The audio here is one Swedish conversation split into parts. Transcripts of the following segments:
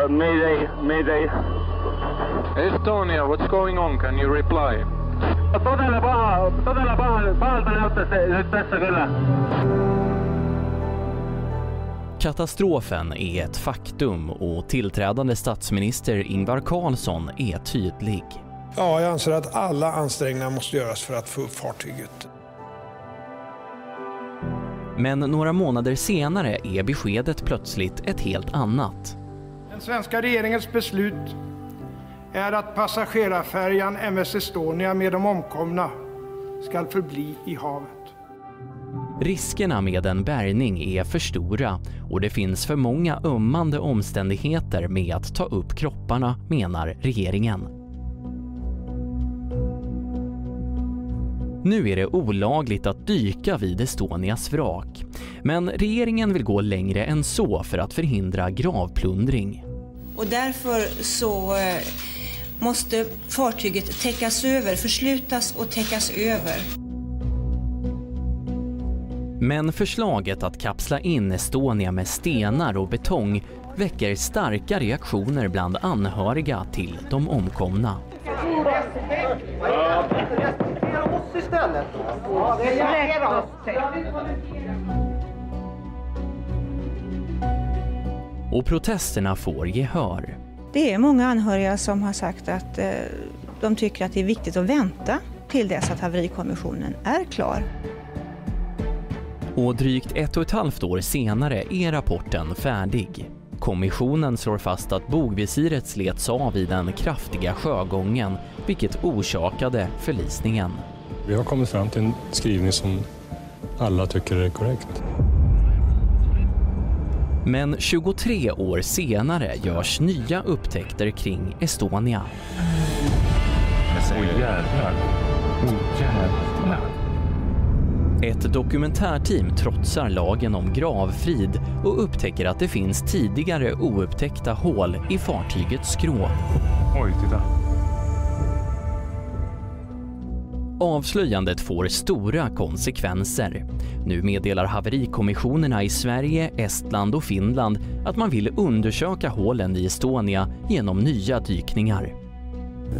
Uh, mayday, mayday. Estonia, what's going on? Can you reply? todella paha, todella paha, pahalta näyttäisi nyt tässä kyllä. Katastrofen är ett faktum och tillträdande statsminister Ingvar Carlsson är tydlig. Ja, jag anser att alla ansträngningar måste göras för att få upp fartyget. Men några månader senare är beskedet plötsligt ett helt annat. Den svenska regeringens beslut är att passagerarfärjan MS Estonia med de omkomna ska förbli i havet. Riskerna med en bärgning är för stora och det finns för många ömmande omständigheter med att ta upp kropparna, menar regeringen. Nu är det olagligt att dyka vid Estonias vrak. Men regeringen vill gå längre än så för att förhindra gravplundring. Och därför så eh, måste fartyget täckas över, förslutas och täckas över. Men förslaget att kapsla in Estonia med stenar och betong väcker starka reaktioner bland anhöriga till de omkomna. Och protesterna får gehör. Det är många anhöriga som har sagt att eh, de tycker att det är viktigt att vänta till dess att haverikommissionen är klar. Och drygt ett och ett halvt år senare är rapporten färdig. Kommissionen slår fast att bogvisiret slets av i den kraftiga sjögången vilket orsakade förlisningen. Vi har kommit fram till en skrivning som alla tycker är korrekt. Men 23 år senare görs nya upptäckter kring Estonia. Åh jävlar. Åh jävlar. Ett dokumentärteam trotsar lagen om gravfrid och upptäcker att det finns tidigare oupptäckta hål i fartygets skrov. Oj, titta. Avslöjandet får stora konsekvenser. Nu meddelar haverikommissionerna i Sverige, Estland och Finland att man vill undersöka hålen i Estonia genom nya dykningar.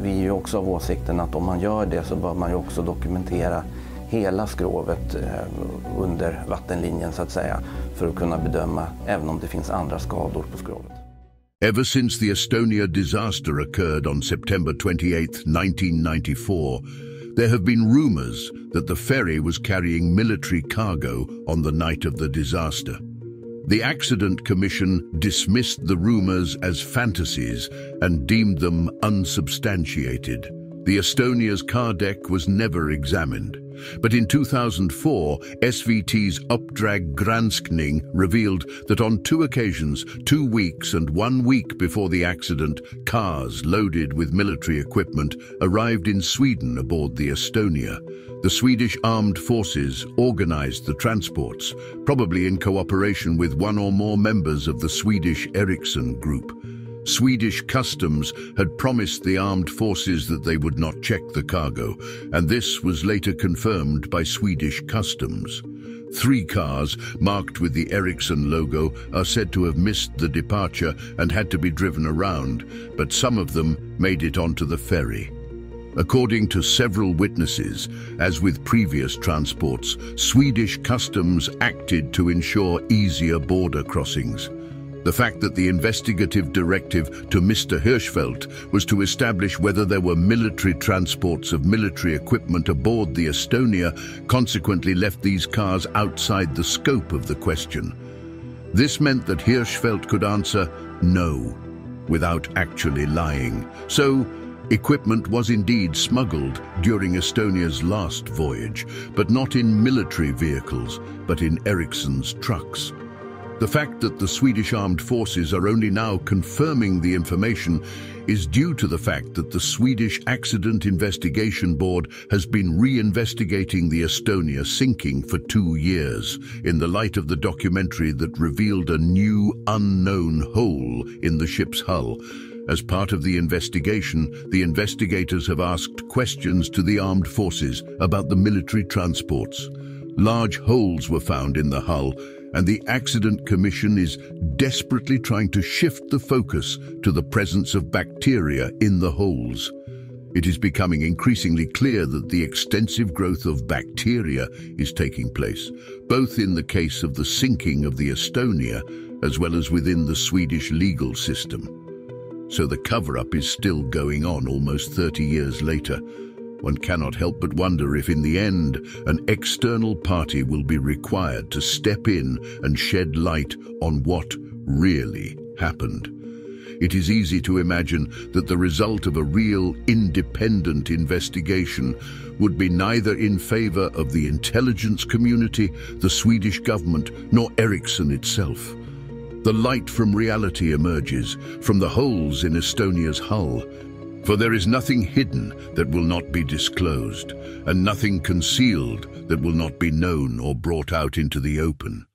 Vi är ju också av åsikten att om man gör det så bör man ju också dokumentera hela skrovet eh, under vattenlinjen så att säga för att kunna bedöma även om det finns andra skador på skrovet. Ever since the Estonia disaster occurred on September 28, 1994, there have been rumors that the ferry was carrying military cargo on the night of the disaster. The Accident Commission dismissed the rumors as fantasies and deemed them unsubstantiated. The Estonia's car deck was never examined. But in 2004, SVT's Updrag Granskning revealed that on two occasions, two weeks and one week before the accident, cars loaded with military equipment arrived in Sweden aboard the Estonia. The Swedish armed forces organized the transports, probably in cooperation with one or more members of the Swedish Ericsson Group. Swedish customs had promised the armed forces that they would not check the cargo, and this was later confirmed by Swedish customs. Three cars, marked with the Ericsson logo, are said to have missed the departure and had to be driven around, but some of them made it onto the ferry. According to several witnesses, as with previous transports, Swedish customs acted to ensure easier border crossings. The fact that the investigative directive to Mr. Hirschfeld was to establish whether there were military transports of military equipment aboard the Estonia consequently left these cars outside the scope of the question. This meant that Hirschfeld could answer no without actually lying. So, equipment was indeed smuggled during Estonia's last voyage, but not in military vehicles, but in Ericsson's trucks. The fact that the Swedish armed forces are only now confirming the information is due to the fact that the Swedish Accident Investigation Board has been re-investigating the Estonia sinking for two years in the light of the documentary that revealed a new unknown hole in the ship's hull. As part of the investigation, the investigators have asked questions to the armed forces about the military transports. Large holes were found in the hull, and the Accident Commission is desperately trying to shift the focus to the presence of bacteria in the holes. It is becoming increasingly clear that the extensive growth of bacteria is taking place, both in the case of the sinking of the Estonia as well as within the Swedish legal system. So the cover-up is still going on almost 30 years later. One cannot help but wonder if in the end an external party will be required to step in and shed light on what really happened. It is easy to imagine that the result of a real independent investigation would be neither in favor of the intelligence community, the Swedish government, nor Ericsson itself. The light from reality emerges from the holes in Estonia's hull. For there is nothing hidden that will not be disclosed, and nothing concealed that will not be known or brought out into the open.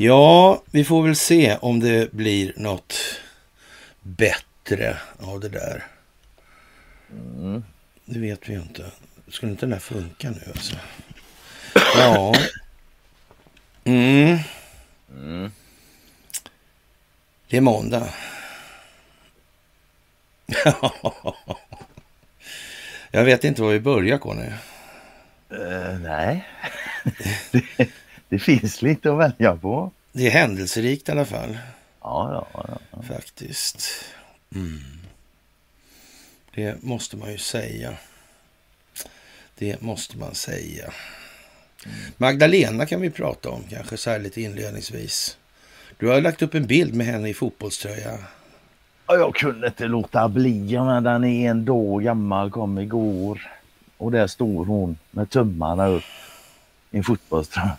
Ja, vi får väl se om det blir något bättre av det där. Mm. Det vet vi ju inte. Skulle inte den här funka nu alltså? Ja. Mm. Mm. Det är måndag. Jag vet inte var vi börjar, Conny. Eh, nej, det, finns lite att välja på. Det är händelserikt i alla fall. Ja, ja, ja. Faktiskt. Mm. Det måste man ju säga. Det måste man säga. Magdalena kan vi prata om kanske så här lite inledningsvis. Du har lagt upp en bild med henne i fotbollströja. Ja, Jag kunde inte låta bli, men den är en dag gammal, kom igår. Och där står hon med tummarna upp i en fotbollströja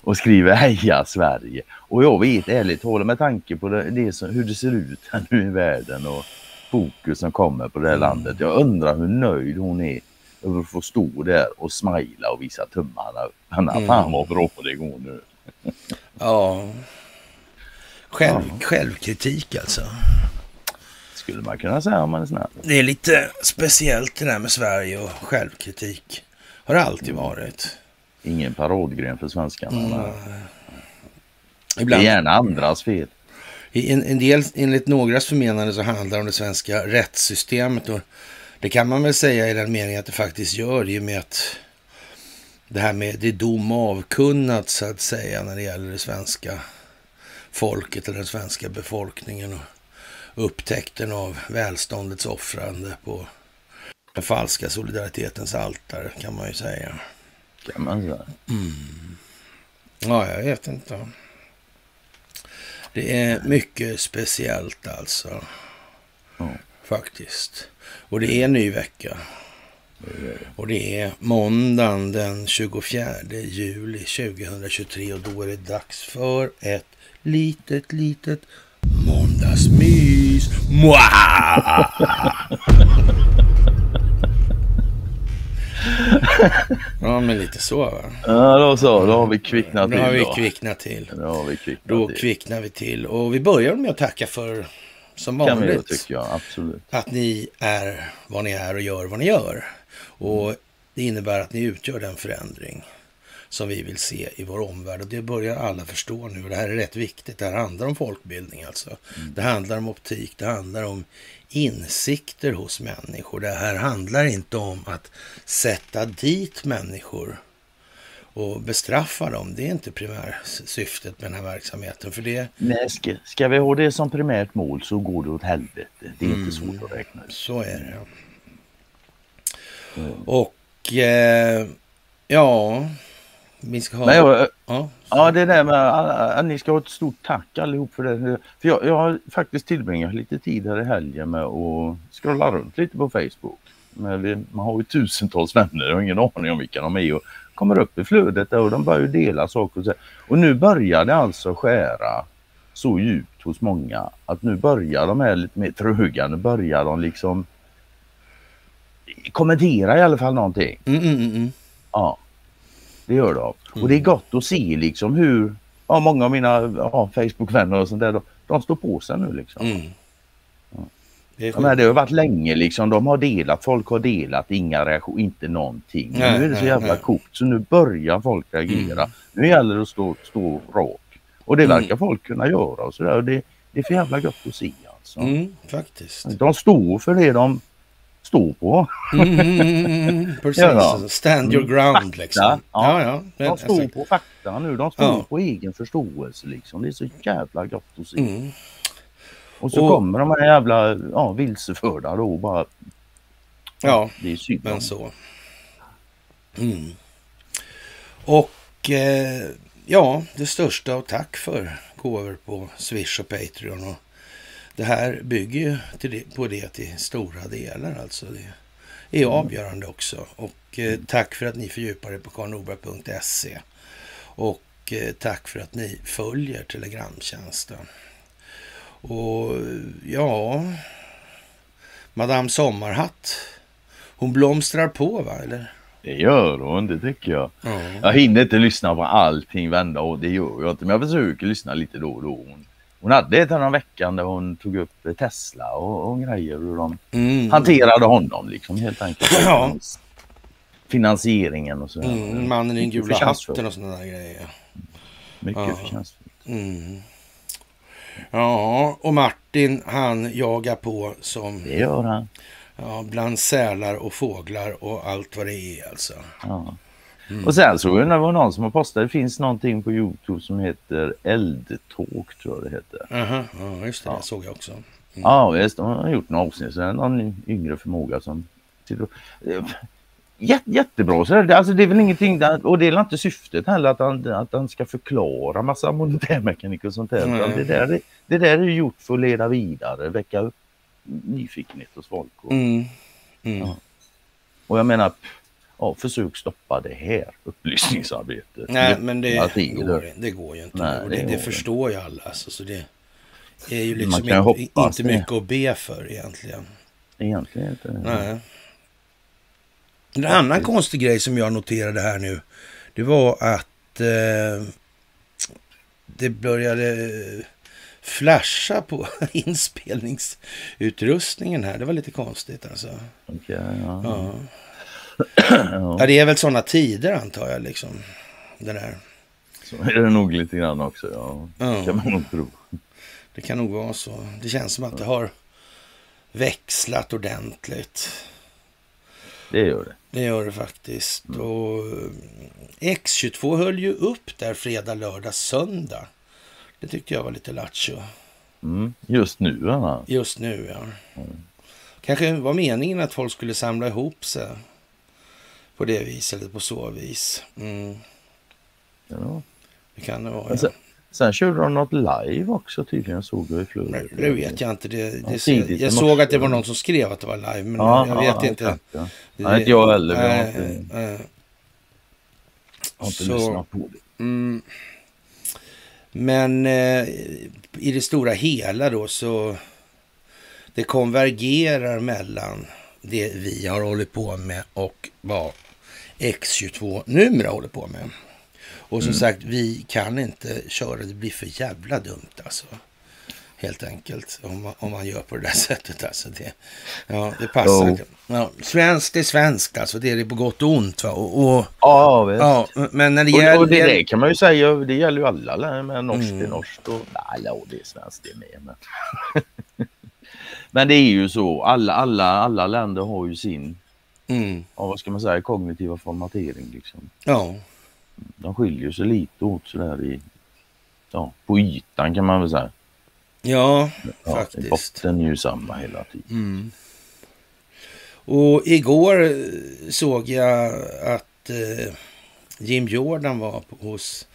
och skriver Heja Sverige. Och jag vet ärligt talat med tanke på det, det som, hur det ser ut här nu i världen och fokus som kommer på det här landet. Jag undrar hur nöjd hon är över att få stå där och smila och visa tummarna. Men Mm. fan vad bra det går nu. Ja. Själv, Självkritik alltså. Skulle man kunna säga om man är snäll. Det är lite speciellt det där med Sverige och självkritik. Har det alltid varit. Ingen paradgren för svenskarna. Mm. Det är Ibland, gärna andras fel. i en, en del, enligt någras förmenande så handlar det om det svenska rättssystemet. Och det kan man väl säga i den meningen att det faktiskt gör i och med att det här med det är dom avkunnat så att säga när det gäller det svenska folket eller den svenska befolkningen och upptäckten av välståndets offrande på den falska solidaritetens altare kan man ju säga. Kan man säga. Ja, jag vet inte. Det är mycket speciellt alltså. Ja. Faktiskt. Och det är en ny vecka. Och det är måndagen den 24 juli 2023 och då är det dags för ett litet, litet måndagsmys. Mwah! Ja, men lite så va. Ja, då så. Då har vi kvicknat Då till. har vi då. kvicknat till. Då har vi kvicknat Då till. kvicknar vi till. Och vi börjar med att tacka för, som kan vi vanligt, tycker jag. Absolut. att ni är vad ni är och gör vad ni gör. Och det innebär att ni utgör den förändring som vi vill se i vår omvärld. Och det börjar alla förstå nu. Och det här är rätt viktigt. Det här handlar om folkbildning alltså. Det handlar om optik. Det handlar om insikter hos människor. Det här handlar inte om att sätta dit människor och bestraffa dem. Det är inte primärsyftet med den här verksamheten. För det... Nej, ska, ska vi ha det som primärt mål så går det åt helvete. Det är mm. inte svårt att räkna ut. Så är det. Mm. Och eh, ja, vi ska ha... Men jag, ja. Ja, det där med att ni ska ha ett stort tack allihop för det. För jag, jag har faktiskt tillbringat lite tid här i helgen med att scrolla runt lite på Facebook. Men vi, man har ju tusentals vänner och ingen aning om vilka de är och kommer upp i flödet och de börjar ju dela saker. Och, så. och nu börjar det alltså skära så djupt hos många att nu börjar de här lite mer tröga, nu börjar de liksom kommentera i alla fall någonting. Mm, mm, mm. mm. Ja, det gör de. Och det är gott att se liksom hur ja, många av mina ja, Facebook-vänner och sånt där, de, de står på sig nu liksom. Mm. Det, men det har varit länge liksom. De har delat, folk har delat, inga reaktioner, inte någonting. Nej, nu är det så jävla kokt så nu börjar folk reagera. Mm. Nu gäller det att stå, stå rak. Och det mm. verkar folk kunna göra och sådär. Det, det är för jävla gott att se alltså. Mm, faktiskt. De står för det de står på. Mm, mm, mm, precis, ja. stand your ground liksom. Ja, ja, ja. De står på fakta nu, de står på egen förståelse liksom. Det är så jävla gott att se. Och så och, kommer de här jävla ja, vilseförda då bara... Ja, det är synd men så. Mm. Och eh, ja, det största och tack för gåvor på Swish och Patreon. Och det här bygger ju det, på det till stora delar. Alltså det är mm. avgörande också. Och eh, tack för att ni fördjupar er på karlnorberg.se. Och eh, tack för att ni följer Telegramtjänsten. Och ja, Madame Sommarhatt, hon blomstrar på va, eller? Det gör hon, det tycker jag. Mm. Jag hinner inte lyssna på allting vända och det gör jag inte. Men jag försöker lyssna lite då och då. Hon, hon hade ett annan veckan där hon tog upp Tesla och, och grejer. Hur de mm. hanterade honom liksom helt enkelt. Ja. Finansieringen och så. Mm, mannen i den gula hatten och sådana där grejer. Mycket ja. förtjänstfullt. Mm. Ja, och Martin han jagar på som... Det gör han. Ja, bland sälar och fåglar och allt vad det är alltså. Ja. Mm. Och sen såg jag det var någon som har postat, det finns någonting på Youtube som heter Eldtalk tror jag det heter. Aha, ja, just det, ja. det såg jag också. Mm. Ja, visst, de har gjort några avsnitt, så är det någon yngre förmåga som sitter Jätte, jättebra, så det, alltså det är väl ingenting, där, och det är inte syftet heller att han, att han ska förklara massa monetärmekanik och sånt där. Mm. Det, där, det där är ju gjort för att leda vidare, väcka upp nyfikenhet hos folk. Och, mm. Mm. Ja. och jag menar, ja, försök stoppa det här upplysningsarbetet. Nej, men det, går, det går ju inte. Nej, det, det, det förstår ju alla. Alltså, så det är ju liksom inte, inte mycket att be för egentligen. Egentligen inte. Nej. En annan konstig grej som jag noterade här nu, det var att eh, det började flasha på inspelningsutrustningen här. Det var lite konstigt alltså. Okay, ja. Ja. ja. det är väl sådana tider antar jag liksom. Det där. Så är det nog lite grann också, ja. ja. kan man nog tro. Det kan nog vara så. Det känns som att det har växlat ordentligt. Det gör det. Det gör det faktiskt. Mm. Och eh, X22 höll ju upp där fredag, lördag, söndag. Det tyckte jag var lite lattjo. Mm. Just nu, Anna. Just nu, ja. Mm. Kanske var meningen att folk skulle samla ihop sig på det viset, eller på så vis. Mm. Ja. Det kan det vara, ja. Sen körde de något live också tydligen, såg jag i flödet. Det vet jag inte. Det, det, ja, jag såg att det var någon som skrev att det var live, men ja, jag vet inte. Ja. Nej, inte jag heller. Jag har inte, äh, har inte så, lyssnat på det. Mm, men eh, i det stora hela då så det konvergerar mellan det vi har hållit på med och vad X22 numera håller på med. Och som mm. sagt, vi kan inte köra. Det blir för jävla dumt alltså. Helt enkelt. Om man, om man gör på det där sättet. Alltså det, ja, det passar inte. Ja, svenskt är svenskt alltså. Det är det på gott och ont. Va? Och, och ja, visst. ja, men när det gäller... Och det, det, kan man ju säga. Det gäller ju alla länder. Men norskt mm. är norskt. Och, ja, det är svenskt det med. Men. men det är ju så. Alla, alla, alla länder har ju sin mm. ja, vad ska man säga, kognitiva formatering. Liksom. Ja. De skiljer sig lite åt sådär i, ja, på ytan kan man väl säga. Ja, Ja, i faktiskt. botten är ju samma hela tiden. Mm. Och igår eh, såg jag att eh, Jim Jordan var på- hos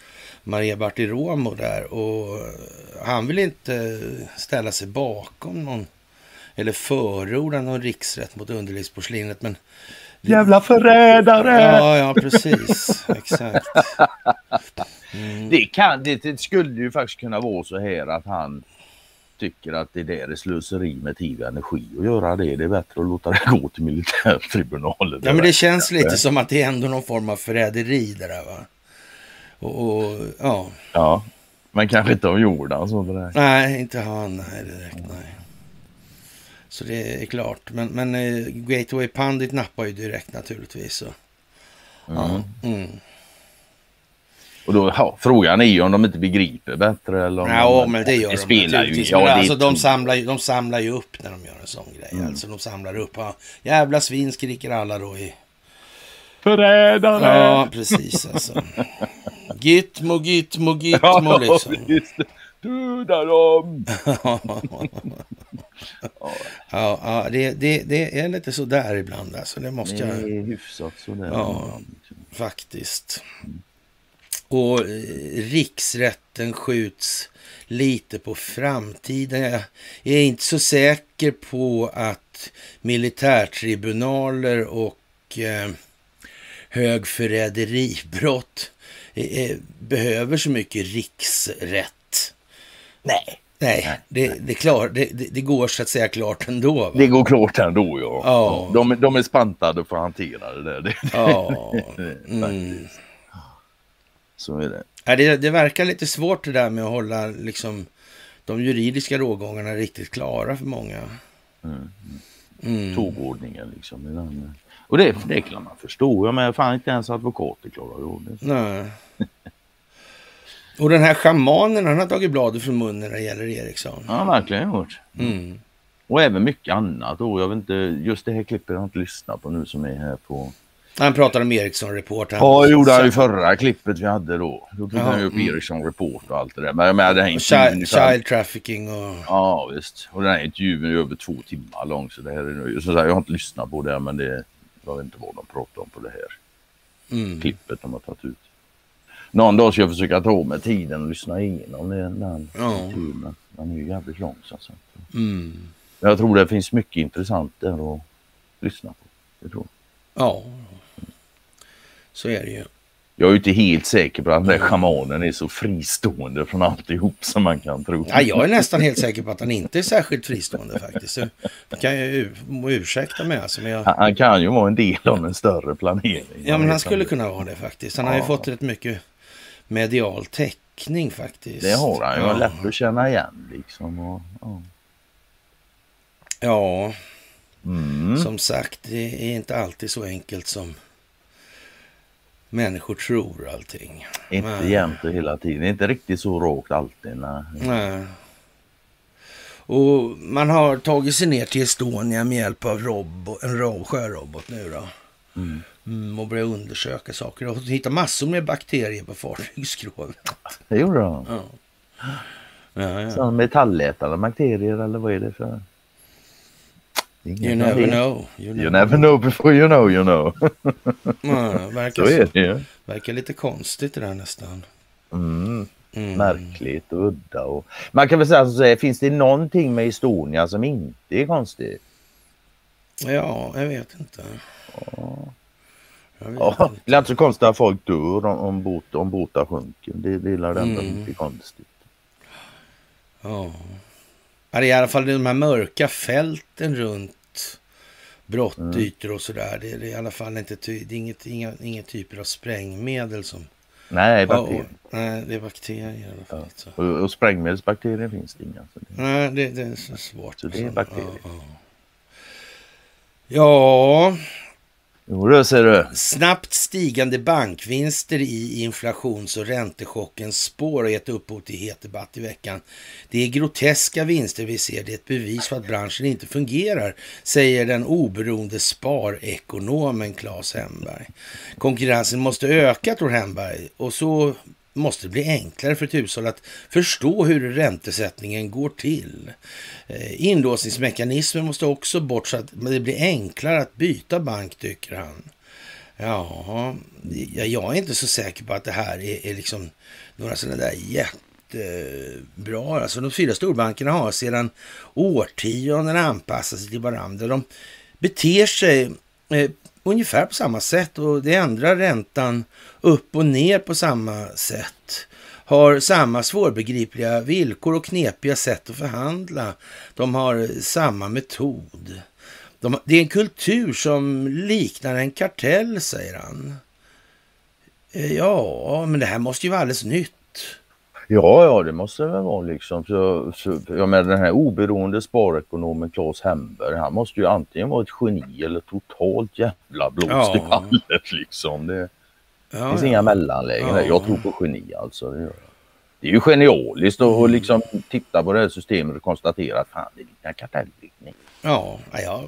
Maria Bartiromo där och han vill inte ställa sig bakom någon eller förorda någon riksrätt mot underlivsporslinet men Jävla förrädare! Ja, ja precis. Exakt. Det, kan, det, det skulle ju faktiskt kunna vara så här att han tycker att det där är slöseri med tid och energi att göra det. Det är bättre att låta det gå till militärtribunalen. Ja, men det känns lite som att det är ändå någon form av förräderi det där va. Och, och ja, Ja, men kanske inte av Jordan så det där. nej, inte han nej, direkt, nej. Så det är klart. Men, men eh, Gateway Pandit nappar ju direkt naturligtvis. Så. Ja. Mm. Och då, ja, frågan är ju om de inte begriper bättre eller om Ja, de, men det gör de spelar ju ja, Men det är alltså, de, samlar, de samlar ju upp när de gör en sån grej. Mm. Alltså, de samlar upp. Ja, jävla svin skriker alla då i... Förrädare! Ja, precis alltså. Gitmo, gitmo, gitmo liksom. just det. Döda dem! Ja, ja det, det, det är lite sådär ibland alltså. Det måste Det jag... är hyfsat sådär. Ja, faktiskt. Och eh, riksrätten skjuts lite på framtiden. Jag är inte så säker på att militärtribunaler och eh, högförräderibrott eh, eh, behöver så mycket riksrätt. Nej. Nej, det, det, är klar, det, det, går så att säga klart ändå. Va? Det går klart ändå ja. Ja. De, de är spantade för att hantera det där. Det, Ja, mm. Så är det. Ja, det, det verkar lite svårt det där med att hålla liksom, de juridiska rågångarna riktigt klara för många. Mm. Tågordningen liksom. Och det, det kan man förstå. Jag menar, fan inte ens advokater klarar av det. Nej. Och den här schamanen, han har tagit bladet från munnen när det gäller Eriksson. Ja, verkligen gjort. Mm. Och även mycket annat. då. jag vet inte, just det här klippet har jag inte lyssnat på nu som är här på. Han pratar om Eriksson-report. Han- Ja, det gjorde han ju förra klippet vi hade då. Då tog han ju upp mm. Ericsson Report och allt det där. Men jag menar, den här intervjun... Child, ungefär- child trafficking och... Ja, visst. Och den här intervjun är över två timmar lång. Så det här är nu... Så jag har inte lyssnat på det, men det... Jag vet inte vad de pratar om på det här Mm. klippet de har tagit ut. Någon dag ska jag försöka ta med tiden och lyssna igenom det, den Ja. intervjun. Den är ju jävligt lång så. Mm. Jag tror det finns mycket intressant där att lyssna på. Det tror jag. Ja, så är det ju. Jag är inte helt säker på att den där schamanen är så fristående från alltihop som man kan tro. Ja, jag är nästan helt säker på att han inte är särskilt fristående faktiskt. Så kan ju ursäkta mig alltså, men jag... Han, kan ju vara en del av en större planering. Ja, men han skulle kunna vara det faktiskt. Han har ju Ja. fått rätt mycket medial täckning faktiskt. Det har han ju. Ja. Lätt att känna igen liksom. Och, ja. Ja, Mm. som sagt, det är inte alltid så enkelt som människor tror allting. Inte Nej. jämt och hela tiden. Inte riktigt så rakt alltid. Nej. Nej. Och man har tagit sig ner till Estonia med hjälp av robot, en ro- sjörobot nu då. Mm. Mm, och börja undersöka saker och hitta massor med bakterier på fartygsskrovet. Det gjorde han. Ja. Ja, ja. Sådana metallätande bakterier eller vad är det för? Ingen You never vet. know. You You never know before you know you know. Ja, verkar, så är det ju. verkar lite konstigt det där nästan. Mm. Mm. Märkligt och udda. Och... Man kan väl säga så här, finns det någonting med Estonia som inte är konstigt? Ja, jag vet inte. Vet Ja, det är inte så konstigt att folk dör om, om, båt, om båtar sjunker. Det, det är det ändå Mm. inte konstigt. Ja. Ja, det är i alla fall de här mörka fälten runt brottytor och sådär. Det, är i alla fall inte ty, det är inget, inga, inga typer av sprängmedel som... Nej, Ja, bakterier. och, nej, det är bakterier i alla fall. Så. Och, och sprängmedelsbakterier finns det inga. Så det, Nej, det, det är så svårt. så det är bakterier. Ja, ja. Jo, det ser du. Snabbt stigande bankvinster i inflations och räntechockens spår har gett upphov till het debatt i veckan. Det är groteska vinster vi ser. Det är ett bevis för att branschen inte fungerar, säger den oberoende sparekonomen Claes Hemberg. Konkurrensen måste öka, tror Hemberg, och så måste det bli enklare för ett hushåll att förstå hur räntesättningen går till. Eh, inlåsningsmekanismen måste också bort så att det blir enklare att byta bank, tycker han. Ja, jag är inte så säker på att det här är, är liksom några sådana där jättebra. Alltså de fyra storbankerna har sedan årtionden anpassat sig till varandra. De beter sig eh, ungefär på samma sätt och det ändrar räntan upp och ner på samma sätt. Har samma svårbegripliga villkor och knepiga sätt att förhandla. De har samma metod. De, det är en kultur som liknar en kartell, säger han. Eh, ja, men det här måste ju vara alldeles nytt. Ja, ja, det måste det väl vara liksom. Så, så, jag menar den här oberoende sparekonomen Claes Hemberg, han måste ju antingen vara ett geni eller totalt jävla blåst ja. i fallet liksom. Det, ja, det finns ja. inga mellanlägen ja. Jag tror på geni alltså. Det, det är ju genialiskt att mm. liksom titta på det här systemet och konstatera att fan, det liknar kartellbildning. Ja, ja.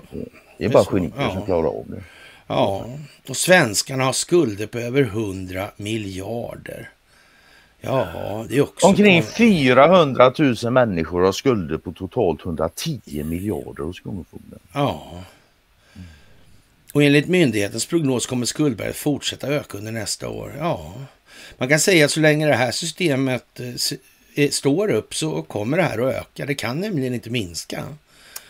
Det är bara genier som klarar av det. Ja, och svenskarna har skulder på över 100 miljarder. Ja, det är också... Omkring 400 000 människor har skulder på totalt 110 miljarder hos Kronofogden. Ja. Och enligt myndighetens prognos kommer skuldberget fortsätta öka under nästa år. Ja, man kan säga att så länge det här systemet eh, står upp så kommer det här att öka. Det kan nämligen inte minska.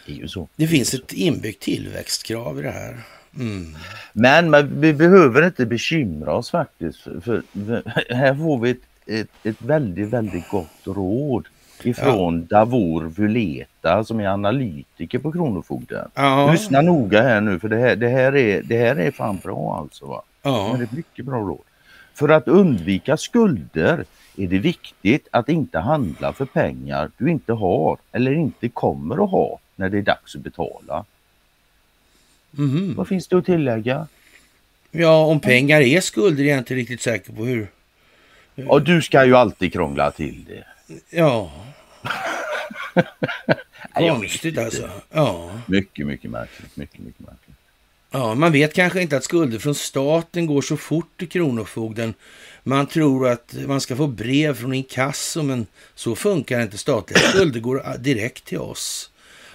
Det så. Det finns ett inbyggt tillväxtkrav i det här. Mm. Men, men vi behöver inte bekymra oss faktiskt. För, för här får vi ett ett, ett väldigt, väldigt gott råd ifrån ja. Davor Vuleta som är analytiker på Kronofogden. Ja. Lyssna noga här nu för det här, det här, är, det här är fan bra alltså. Va? Ja. Det är ett mycket bra råd. För att undvika skulder är det viktigt att inte handla för pengar du inte har eller inte kommer att ha när det är dags att betala. Mm. Vad finns det att tillägga? Ja, om pengar är skulder är jag inte riktigt säker på hur och du ska ju alltid krångla till det. Ja. Konstigt alltså. Ja. Mycket, mycket märkligt. Mycket, mycket märkligt. Ja, man vet kanske inte att skulder från staten går så fort till Kronofogden. Man tror att man ska få brev från inkasso, men så funkar inte. Statliga skulder går direkt till oss.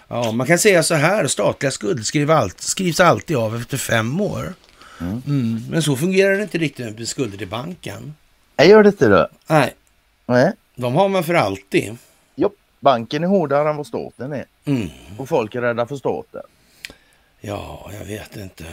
Ja, man kan säga så här, statliga skulder skrivs, allt, skrivs alltid av efter fem år. Mm. Mm, men så fungerar det inte riktigt med skulder till banken. Jag gör det inte det. Nej. Nej. De har man för alltid. Jo, banken är hårdare än vad staten är. Mm. Och folk är rädda för staten. Ja, jag vet inte.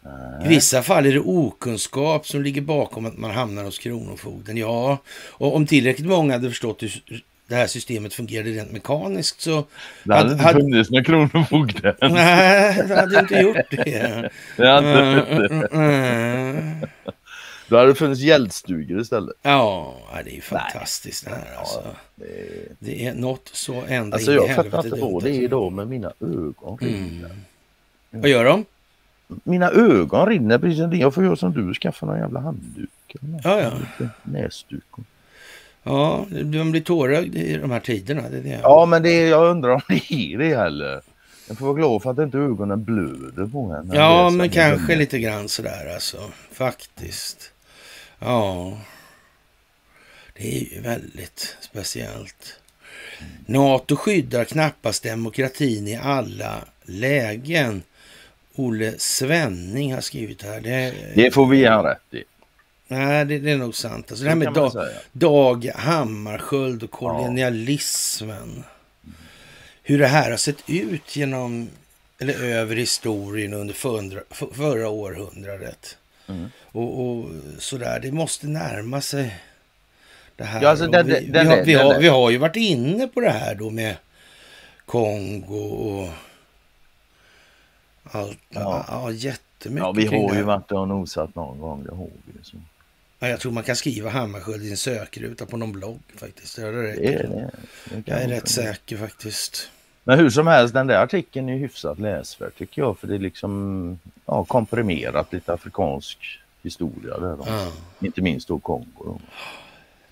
Nej. I vissa fall är det okunskap som ligger bakom att man hamnar hos Kronofogden. Ja, och om tillräckligt många hade förstått hur det här systemet fungerade rent mekaniskt så... Det hade, inte funnits någon Kronofogden. Nej, det hade inte gjort det. det hade inte. Då hade det funnits gäldstugor istället. Ja, det är ju fantastiskt Nej. det här alltså. Ja, det... det... är något så ända alltså, in i helvete. Jag fattar inte vad det är då med mina ögon. Mm. Vad gör de? Mina ögon rinner precis som. Jag får göra som du, skaffa någon jävla handduk. Ja, ja. Näsduk. Ja, de blir tårögd i de här tiderna. Det är det. Ja, men det är, jag undrar om det är det heller. Jag får vara glad för att inte ögonen blöder på henne. Ja, men kanske lite grann sådär alltså. Faktiskt. Ja, det är ju väldigt speciellt. Nato skyddar knappast demokratin i alla lägen. Olle Svenning har skrivit här. Det, det får vi ge rätt i. Nej, det, det, är nog sant. Alltså, det, här med Dag, Dag Hammarskjöld och kolonialismen. Ja. Hur det här har sett ut genom, eller över historien under förra, förra århundradet. Mm. Och, och sådär, det måste närma sig det här. Ja, alltså den, vi, den, vi, har, vi, har, vi har ju varit inne på det här då med Kongo och allt. Ja, ja jättemycket. Ja, vi har ju varit och nosat någon gång, det har vi. Så. Ja, jag tror man kan skriva Hammarskjöld i en sökruta på någon blogg faktiskt. Det är, det, det, det jag är rätt säker faktiskt. Men hur som helst, den där artikeln är hyfsat läsvärd tycker jag. För det är liksom ja, komprimerat lite afrikansk historia där. Då. Ja. Inte minst då Kongo. Då.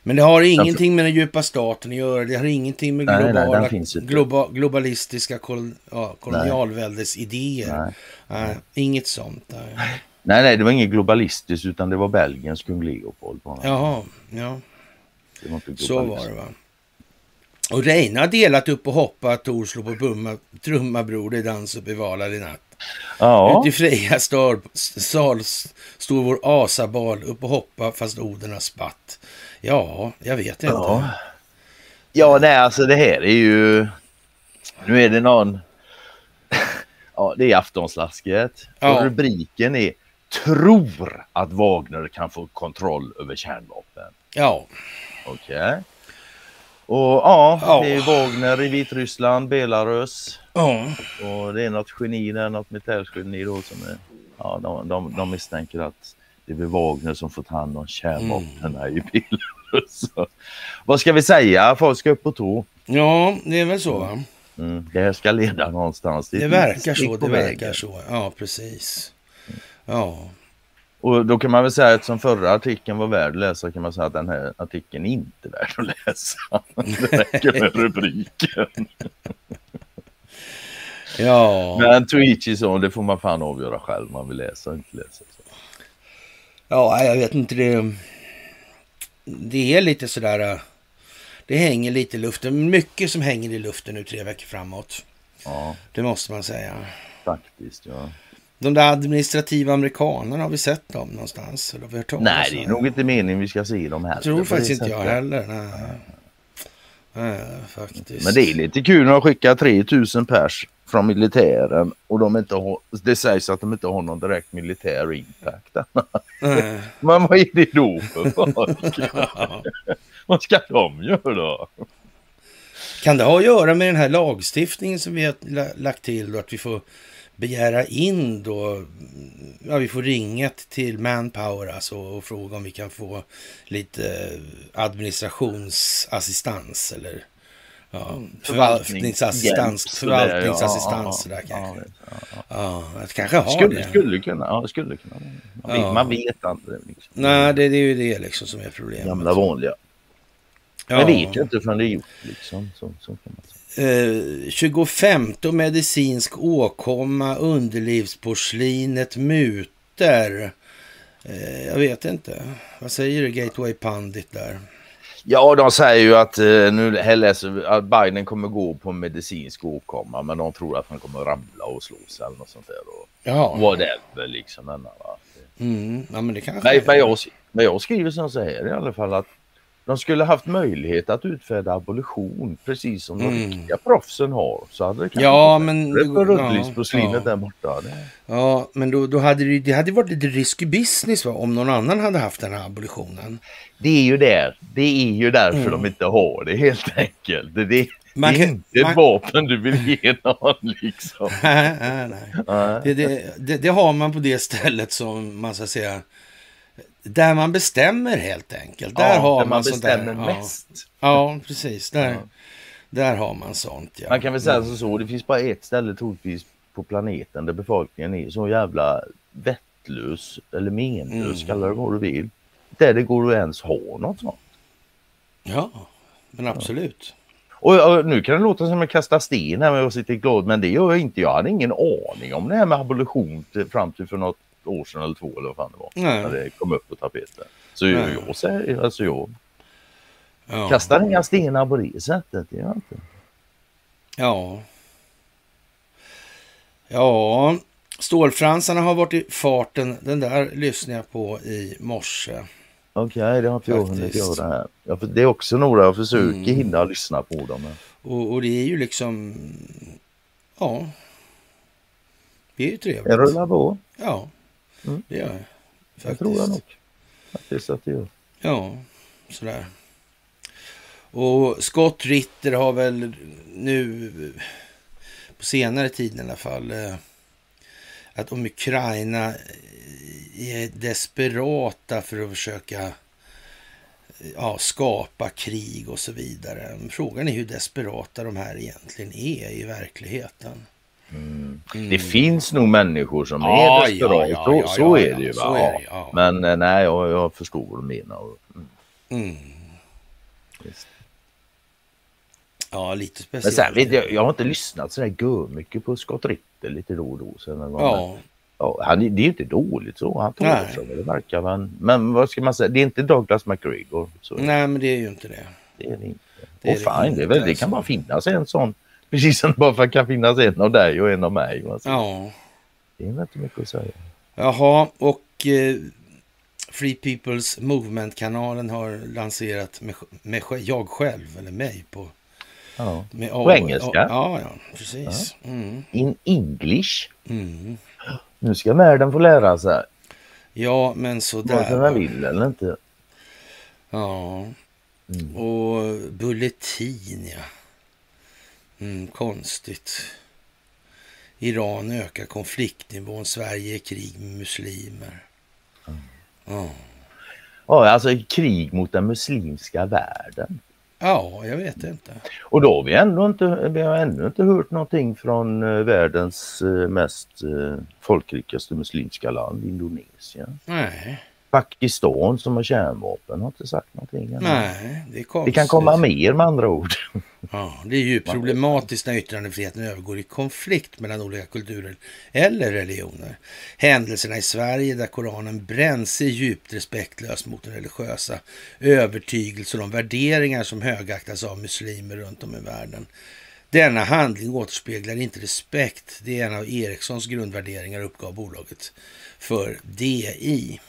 Men det har ingenting med den djupa staten att göra. Det har ingenting med Nej, nej, globala, finns inte. globa, globalistiska kol, ja, kolonialväldesidéer. Nej. Nej, inget sånt. Nej. Nej, nej, det var inget globalistiskt utan det var Belgiens kung Leopold. Bara. Jaha, ja. Så var det va. Och Reine har delat upp och hoppat, Tor slår på trumma, trumma bror, det är dans i Valhall i natt. Ja, Ute i Freja star, sal står vår asabal upp och hoppa fast orden har spatt. Ja, jag vet inte. Ja. ja, nej, alltså det här är ju... Nu är det någon... Ja, det är aftonslasket. Ja. Och rubriken är Tror att Wagner kan få kontroll över kärnvapen. Ja, Okej. Och ja, Ja. det är Wagner i Vitryssland, Belarus. ja, Och det är något geni där, något militärgeni då som är... Ja, de, de, de misstänker att det är Wagner som fått hand om kärnvapnen Mm. i Belarus. Så, Vad ska vi säga? Folk ska upp på tå. ja, det är väl så va? Mm, det här ska leda någonstans. Det ett verkar så, det vägen. verkar så. Ja, precis. Ja, Och då kan man väl säga att som förra artikeln var värd att läsa kan man säga att den här artikeln är inte värd att läsa. Det räcker med rubriken. ja. Men his own, det får man fan avgöra själv om man vill läsa och inte läsa. Ja, jag vet inte. Det, det är lite sådär. Det hänger lite i luften. Mycket som hänger i luften nu tre veckor framåt. Ja, Det måste man säga. faktiskt. Ja. De där administrativa amerikanerna, har vi sett dem någonstans? Eller har vi hört talas Nej, om det är nog inte meningen vi ska se dem heller. Jag tror faktiskt inte jag heller. Nej. Nej, faktiskt. Men det är lite kul när de skickar 3000 pers från militären och de inte har, det sägs att de inte har någon direkt militär impact. Nej. Men vad är det då för folk? vad ska de göra? Kan det ha att göra med den här lagstiftningen som vi har la- lagt till då, att vi får begära in då, ja vi får ringa till Manpower alltså och fråga om vi kan få lite administrationsassistans eller ja, förvaltningsassistans, ja, förvaltningsassistans ja, sådär ja, kanske. ja, ja. Kanske har Skulle, det. skulle kunna, ja skulle kunna. Man, vet, man vet aldrig. Liksom. Nej, det, det är ju det liksom som är problemet. Gamla vanliga. Ja. Men vet ju inte förrän det är gjort liksom. Så, så kan man säga. Eh, 25 medicinsk åkomma, underlivsporslinet, muter. Eh, jag vet inte. Vad säger du Gateway Pandit där? Ja, de säger ju att eh, nu läser att Biden kommer gå på medicinsk åkomma, men de tror att han kommer ramla och slå sig eller något sånt där. Och Ja, whatever liksom. Men, va. mm, ja men det kanske är. men, jag, men jag skriver som så här i alla fall att de skulle haft möjlighet att utfärda abolition precis som de Mm. riktiga proffsen har. Så hade det kanske Ja, men för ja, där borta. Det, Ja, men då, då hade det, det hade varit lite risky business va? om någon annan hade haft den här abolitionen. det är ju där. Det är ju därför Mm. de inte har det helt enkelt. Det, det, Man det är inte man- ett vapen du vill ge någon liksom. nej, nej, nej. Det, det, det har man på det stället som man ska säga, där man bestämmer helt enkelt. Där Ja, har där man, man sånt där. bestämmer Ja. mest. Ja, precis. Där, Ja. där har man sånt. Ja. Man kan väl säga så, så, det finns bara ett ställe troligtvis på planeten där befolkningen är så jävla vettlös eller menlös, Mm. kalla det vad du vill. Där det går att ens ha något sånt. Ja, men absolut. Och, och nu kan det låta som att jag kastar sten här med att sitta glad, men det gör jag inte. Jag hade ingen aning om det här med abolition till, fram till för något år sedan eller två eller vad fan det var. Nej. När det kom upp på tapeten. Så Nej. jag, säger, alltså jag Ja. kastar inga stenar på det sättet. Det gör inte. Ja. Ja, stålfransarna har varit i farten. Den där lyssnade jag på i morse. Okej, det har inte jag hunnit göra här. Ja, för det är också några jag försöker Mm. hinna lyssna på dem. Och, och det är ju liksom... Ja. Det är ju Det trevligt. rullar på. Ja, Mm. det gör jag. Jag Faktiskt. tror jag nog. Faktiskt att det gör. Ja, sådär. Och Scott Ritter har väl nu på senare tid i alla fall eh, att om Ukraina är desperata för att försöka ja, skapa krig och så vidare. Frågan är hur desperata de här egentligen är i verkligheten. Mm. Det finns nog människor som Ja, är desperata, ja, ja, så, så är det ju. Va? det. Men eh, nej, jag, jag förstår vad du menar. Mm. Mm. Ja, lite Men speciellt. sen vet jag, jag har inte lyssnat sådär gör mycket på Scott Ritter lite då och då. Sen. Ja. Ja, han, det är ju inte dåligt så. Han åt sig det verkar. Men, men vad ska man säga, det är inte Douglas McGregor. Så Nej, men det är ju inte det. det är det inte. Det och det fine, det, är väl, det alltså. kan bara finnas en sån. Precis som det bara kan finnas en av dig och en av mig. Alltså. Ja. Det är inte mycket att säga. Jaha, och eh, Free People's Movement-kanalen har lanserat med, med, jag själv, eller mig, på... Ja. Med, På engelska? Ja, ja, precis. Mm. In English. Mm. Nu ska världen få lära sig. Ja, men Vare sig sådär. den vill eller inte. Ja, Mm. och Bulletin, ja. Mm, konstigt. Iran ökar konfliktnivån, Sverige är krig med muslimer. Ja. Ja, alltså krig mot den muslimska världen. ja, jag vet inte. Och då har vi ändå inte, vi har ännu inte hört någonting från eh, världens eh, mest eh, folkrikaste muslimska land, Indonesien. Nej, Pakistan som har kärnvapen har inte sagt någonting. ännu. nej, det är konstigt. Det kan komma mer med andra ord. Ja, det är ju problematiskt när yttrandefriheten övergår i konflikt mellan olika kulturer eller religioner. Händelserna i Sverige där Koranen bränns är djupt respektlöst mot den religiösa övertygelse och de värderingar som högaktas av muslimer runt om i världen. Denna handling återspeglar inte respekt. Det är en av Ericssons grundvärderingar, uppgav bolaget för DI.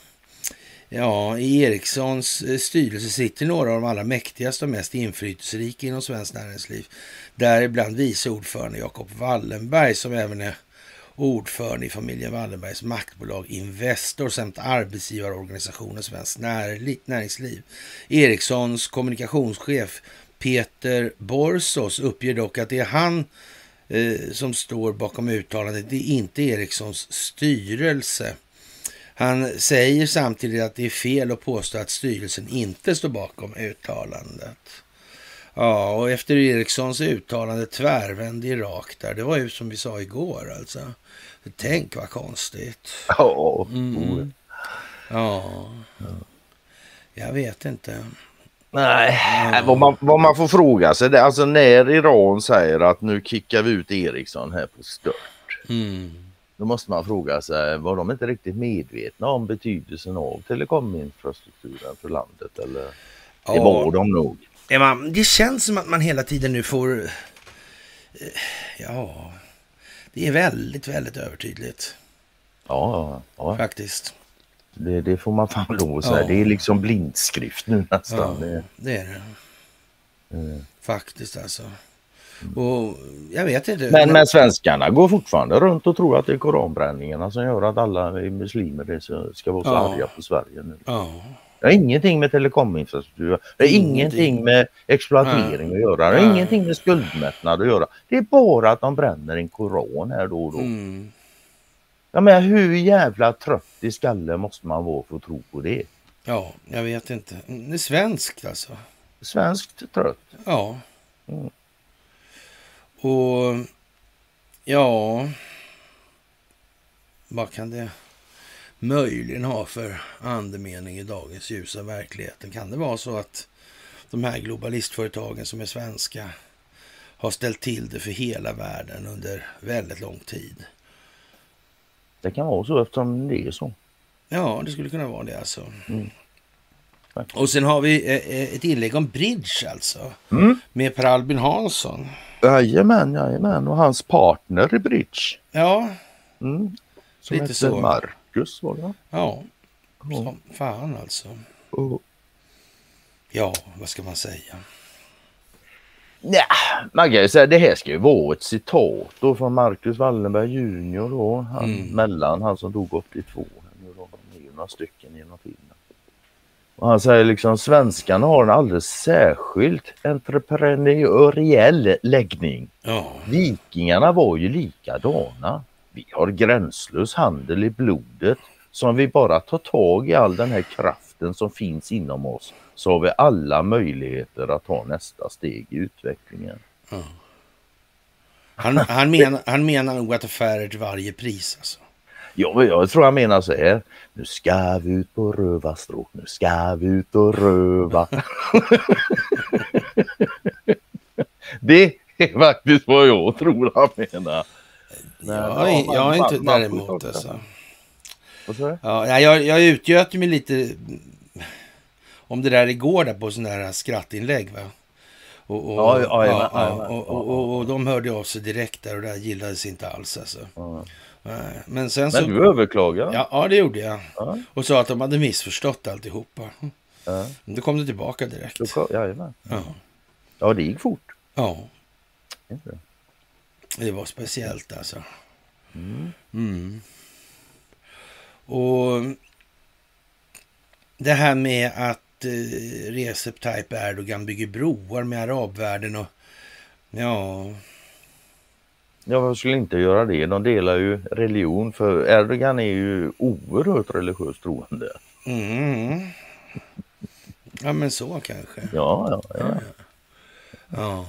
Ja, i Ericssons eh, styrelse sitter några av de allra mäktigaste och mest inflytelserika inom svenskt näringsliv. Däribland vice ordförande Jakob Wallenberg som även är ordförande i familjen Wallenbergs maktbolag Investor samt arbetsgivarorganisationen Svenskt Näringsliv. Ericssons kommunikationschef Peter Borsos uppger dock att det är han eh, som står bakom uttalandet. Det är inte Ericssons styrelse. Han säger samtidigt att det är fel att påstå att styrelsen inte står bakom uttalandet. Ja, och efter Ericssons uttalande tvärvände Irak där. Det var ju som vi sa igår alltså. Tänk vad konstigt. Mm. Ja, jag vet inte. Nej, vad man, vad man får fråga sig det är alltså när Iran säger att nu kickar vi ut Ericsson här på stört. Mm. Då måste man fråga sig, var de inte riktigt medvetna om betydelsen av telekominfrastrukturen för landet? Eller? Det Ja. var de nog. Man, det känns som att man hela tiden nu får... eh, Ja, det är väldigt, väldigt övertydligt Ja, ja. faktiskt. Det, det får man fan lov att säga. Ja. Det är liksom blindskrift nu nästan. Ja, Det, det är det. Mm. Faktiskt alltså. Och jag vet inte. men, men svenskarna går fortfarande runt och tror att det är koranbränningarna som gör att alla muslimer ska vara så Ja. arga på Sverige nu. Ja, Det har ingenting med telekominfrastruktur Det har Ingenting. med exploatering Nej. att göra. Det har Nej. ingenting med skuldmättnad att göra. Det är bara att de bränner en koran här då och då. mm. Ja, men hur jävla trött i skallen måste man vara för att tro på det? ja jag vet inte. Det är svenskt alltså. Svenskt trött. Ja. Mm. Och ja, vad kan det möjligen ha för andemening i dagens ljusa verkligheten? Kan det vara så att de här globalistföretagen som är svenska har ställt till det för hela världen under väldigt lång tid? Det kan vara så eftersom det är så. Ja, det skulle kunna vara det alltså. Mm. Och sen har vi eh, eh, ett inlägg om bridge alltså. Mm. Med Per Albin Hansson. Jajamän, jajamän. Och hans partner i bridge. Ja, Mm. Som Lite så. Marcus var det. ja. Som fan alltså. Och, Ja, vad ska man säga? ja, man kan ju säga det här ska ju vara ett citat då från Marcus Wallenberg junior då. Han, Mm. Mellan han som dog 82. Nu då, de några stycken genom tiden. Och han säger liksom svenskarna har en alldeles särskilt entreprenöriell läggning. Ja, Vikingarna var ju likadana. Vi har gränslös handel i blodet som vi bara tar tag i all den här kraften kraften som finns inom oss så har vi alla möjligheter att ta nästa steg i utvecklingen. Ja. Han, han, menar, han menar nog att affärer till varje pris alltså. Ja, jag tror han menar så här. Nu ska vi ut på rövarstråk, nu ska vi ut och röva. det är faktiskt vad jag tror han menar. Men, ja, jag, jag är inte man, däremot alltså. Ja, jag, jag utgöt mig lite om det där igår där på sådana här skrattinlägg. Va? Och, och, ja, ja, ja, ja, och, och, och, de hörde av sig direkt där och det här gillades inte alls alltså. Men, sen Men du överklagade? Ja, ja, det gjorde jag. Och sa att de hade missförstått alltihopa. Ja. Då kom det tillbaka direkt. Då, jajamän. Ja. ja, det gick fort. Ja. Det var speciellt alltså. Mm. Mm. Och det här med att eh, Recep Tayyip Erdogan bygger broar med arabvärlden och ja... Ja, varför skulle inte göra det? De delar ju religion för Erdogan är ju oerhört religiöst troende. Mm. Ja, men så kanske. Ja, ja, ja. ja. ja.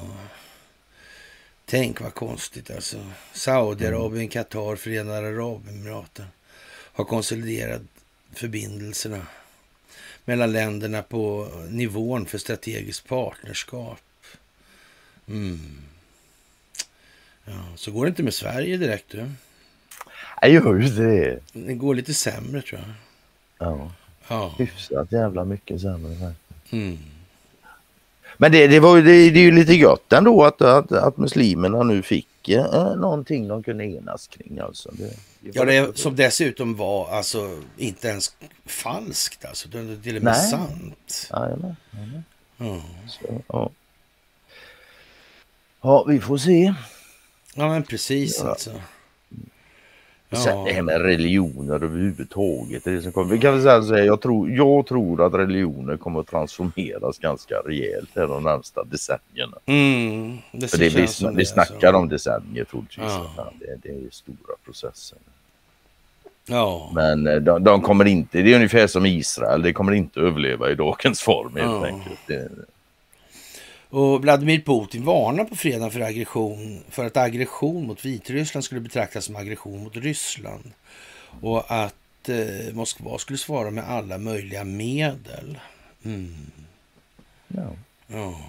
Tänk vad konstigt alltså. Saudiarabien, Qatar, Förenade Arabemiraten har konsoliderat förbindelserna mellan länderna på nivån för strategiskt partnerskap. Mm. Ja, så går det inte med Sverige direkt. Du. Jag gör ju det. Det går lite sämre tror jag. Ja. Ja. Hyfsat jävla mycket sämre. Mm. Men det, det, var, det, det är ju lite gött ändå att, att, att muslimerna nu fick eh, någonting de kunde enas kring. Alltså. Det, det ja, det som dessutom var alltså inte ens falskt, alltså. det var till och med Nej. sant. Jajamän. Mm. Så, ja. ja, vi får se. Ja, men precis Ja. alltså. Sen det här med religioner överhuvudtaget. Det som kommer, vi kan väl säga så jag tror, jag tror att religioner kommer att transformeras ganska rejält här de närmsta decennierna. Mm, det För det, vi, som vi det, snackar alltså. om decennier troligtvis. Ja. Det, det är stora processer. Ja. Men eh, de, de kommer inte, det är ungefär som Israel, det kommer inte överleva i dagens form helt Ja. enkelt. Det, Och Vladimir Putin varnar på fredag för aggression, för att aggression mot Vitryssland skulle betraktas som aggression mot Ryssland. Och att eh, Moskva skulle svara med alla möjliga medel. Mm. ja. Ja.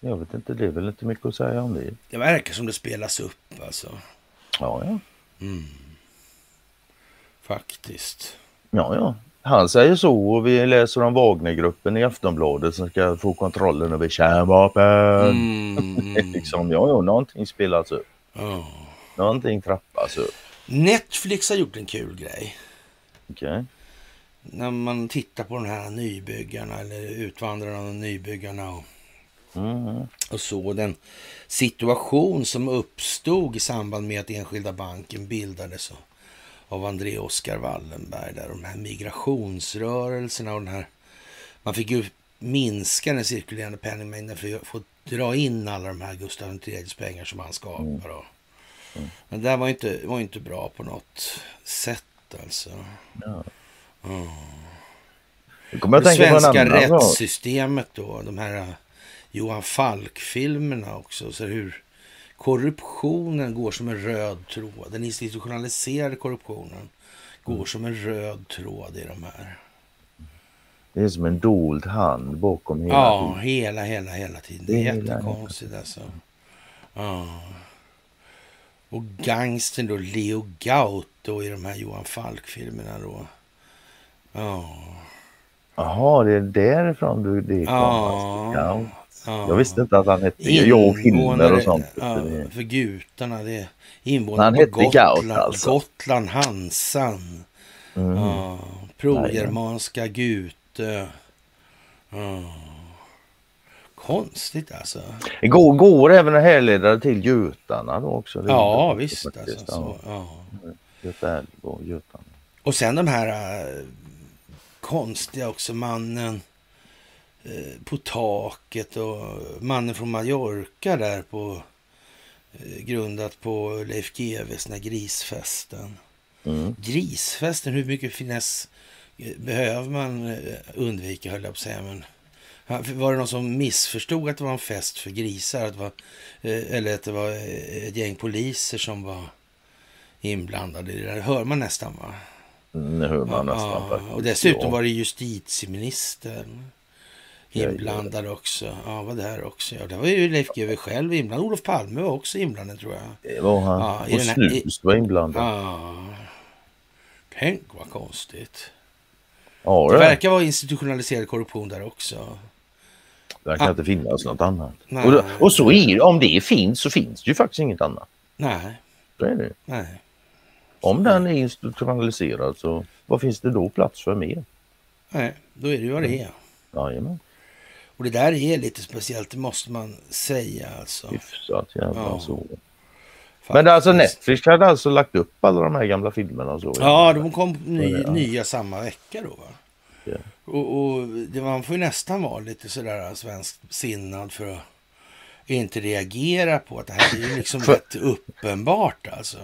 Jag vet inte, det är väl inte mycket att säga om det. Det verkar som det spelas upp alltså. Ja, ja. Mm. Faktiskt. Ja, ja. Han säger så och vi läser om Wagnergruppen i Aftonbladet som ska få kontrollen över kärnvapen. Mm. liksom, ja, ja, någonting spelas upp. Ja. Någonting trappas upp. Netflix har gjort en kul grej. Okej. När man tittar på de här nybyggarna eller utvandrarna och nybyggarna och, Mm. och så den situation som uppstod i samband med att Enskilda banken bildades och- av André Oskar Wallenberg. Där, de här migrationsrörelserna och den här... Man fick ju minska den cirkulerande penningmängden för att få dra in alla de här Gustav IIIs pengar som han skapar. då. Men det där var inte, var inte bra på något sätt alltså. Ja. Mm. Det svenska rättssystemet då, de här uh, Johan Falk-filmerna också. Så hur korruptionen går som en röd tråd. Den institutionaliserade korruptionen går som en röd tråd i de här. Det är som en dold hand bakom hela Ja, tiden. hela, hela, hela tiden. Det är jättekonstigt alltså. Ja. Och gangstern då, Leo Gauto i de här Johan Falk-filmerna då. Ja. Jaha, det är därifrån du det kom. Ja. Ja. Ja. Jag visste inte att han hette Jag och filmer Invånare- och sånt. Ja, för gutarna, det är Han invånare på hette Gotland, Gaut, alltså. Gotland, Hansan. Mm. Ja, Progermanska Gute. Ja. Konstigt alltså. Går, går även att härleda till Götarna då också. Ja, visst. faktiskt, Alltså, så, ja. Göta och Götarna. Och sen de här äh, konstiga också, mannen på taket och mannen från Mallorca där på äh, grundat på Leif GWs den grisfesten. Mm. Grisfesten, hur mycket finess eh, behöver man eh, undvika höll jag på att säga. Men Var det någon som missförstod att det var en fest för grisar? Att det var, eh, eller att det var eh, ett gäng poliser som var inblandade i det där? Hör man nästan va? Mm, Det hör man nästan ja, och dessutom var det justitieministern inblandad också. Ja, var där också. Ja, det var ju Leif GW själv inblandad. Olof Palme var också inblandad tror jag. Det var han. Ja, i och här- Snus var inblandad. Ja. Tänk vad konstigt. Ja, Det det verkar vara institutionaliserad korruption där också. verkar Ah. inte finnas något annat. Och, då, och så är det, om det finns så finns det ju faktiskt inget annat. Nej, Så är det. nej. Om den är institutionaliserad så vad finns det då plats för mer? Nej, då är det ju vad det är. Jajamän, Och det där är lite speciellt, det måste man säga alltså. hyfsat jävla Ja, så. Men alltså. Netflix hade alltså lagt upp alla de här gamla filmerna och så? Ja, de kom ny, Ja. nya samma vecka då va? Ja. Och, och det, man får ju nästan vara lite sådär svensk sinnad för att inte reagera på att det här är ju liksom rätt uppenbart alltså.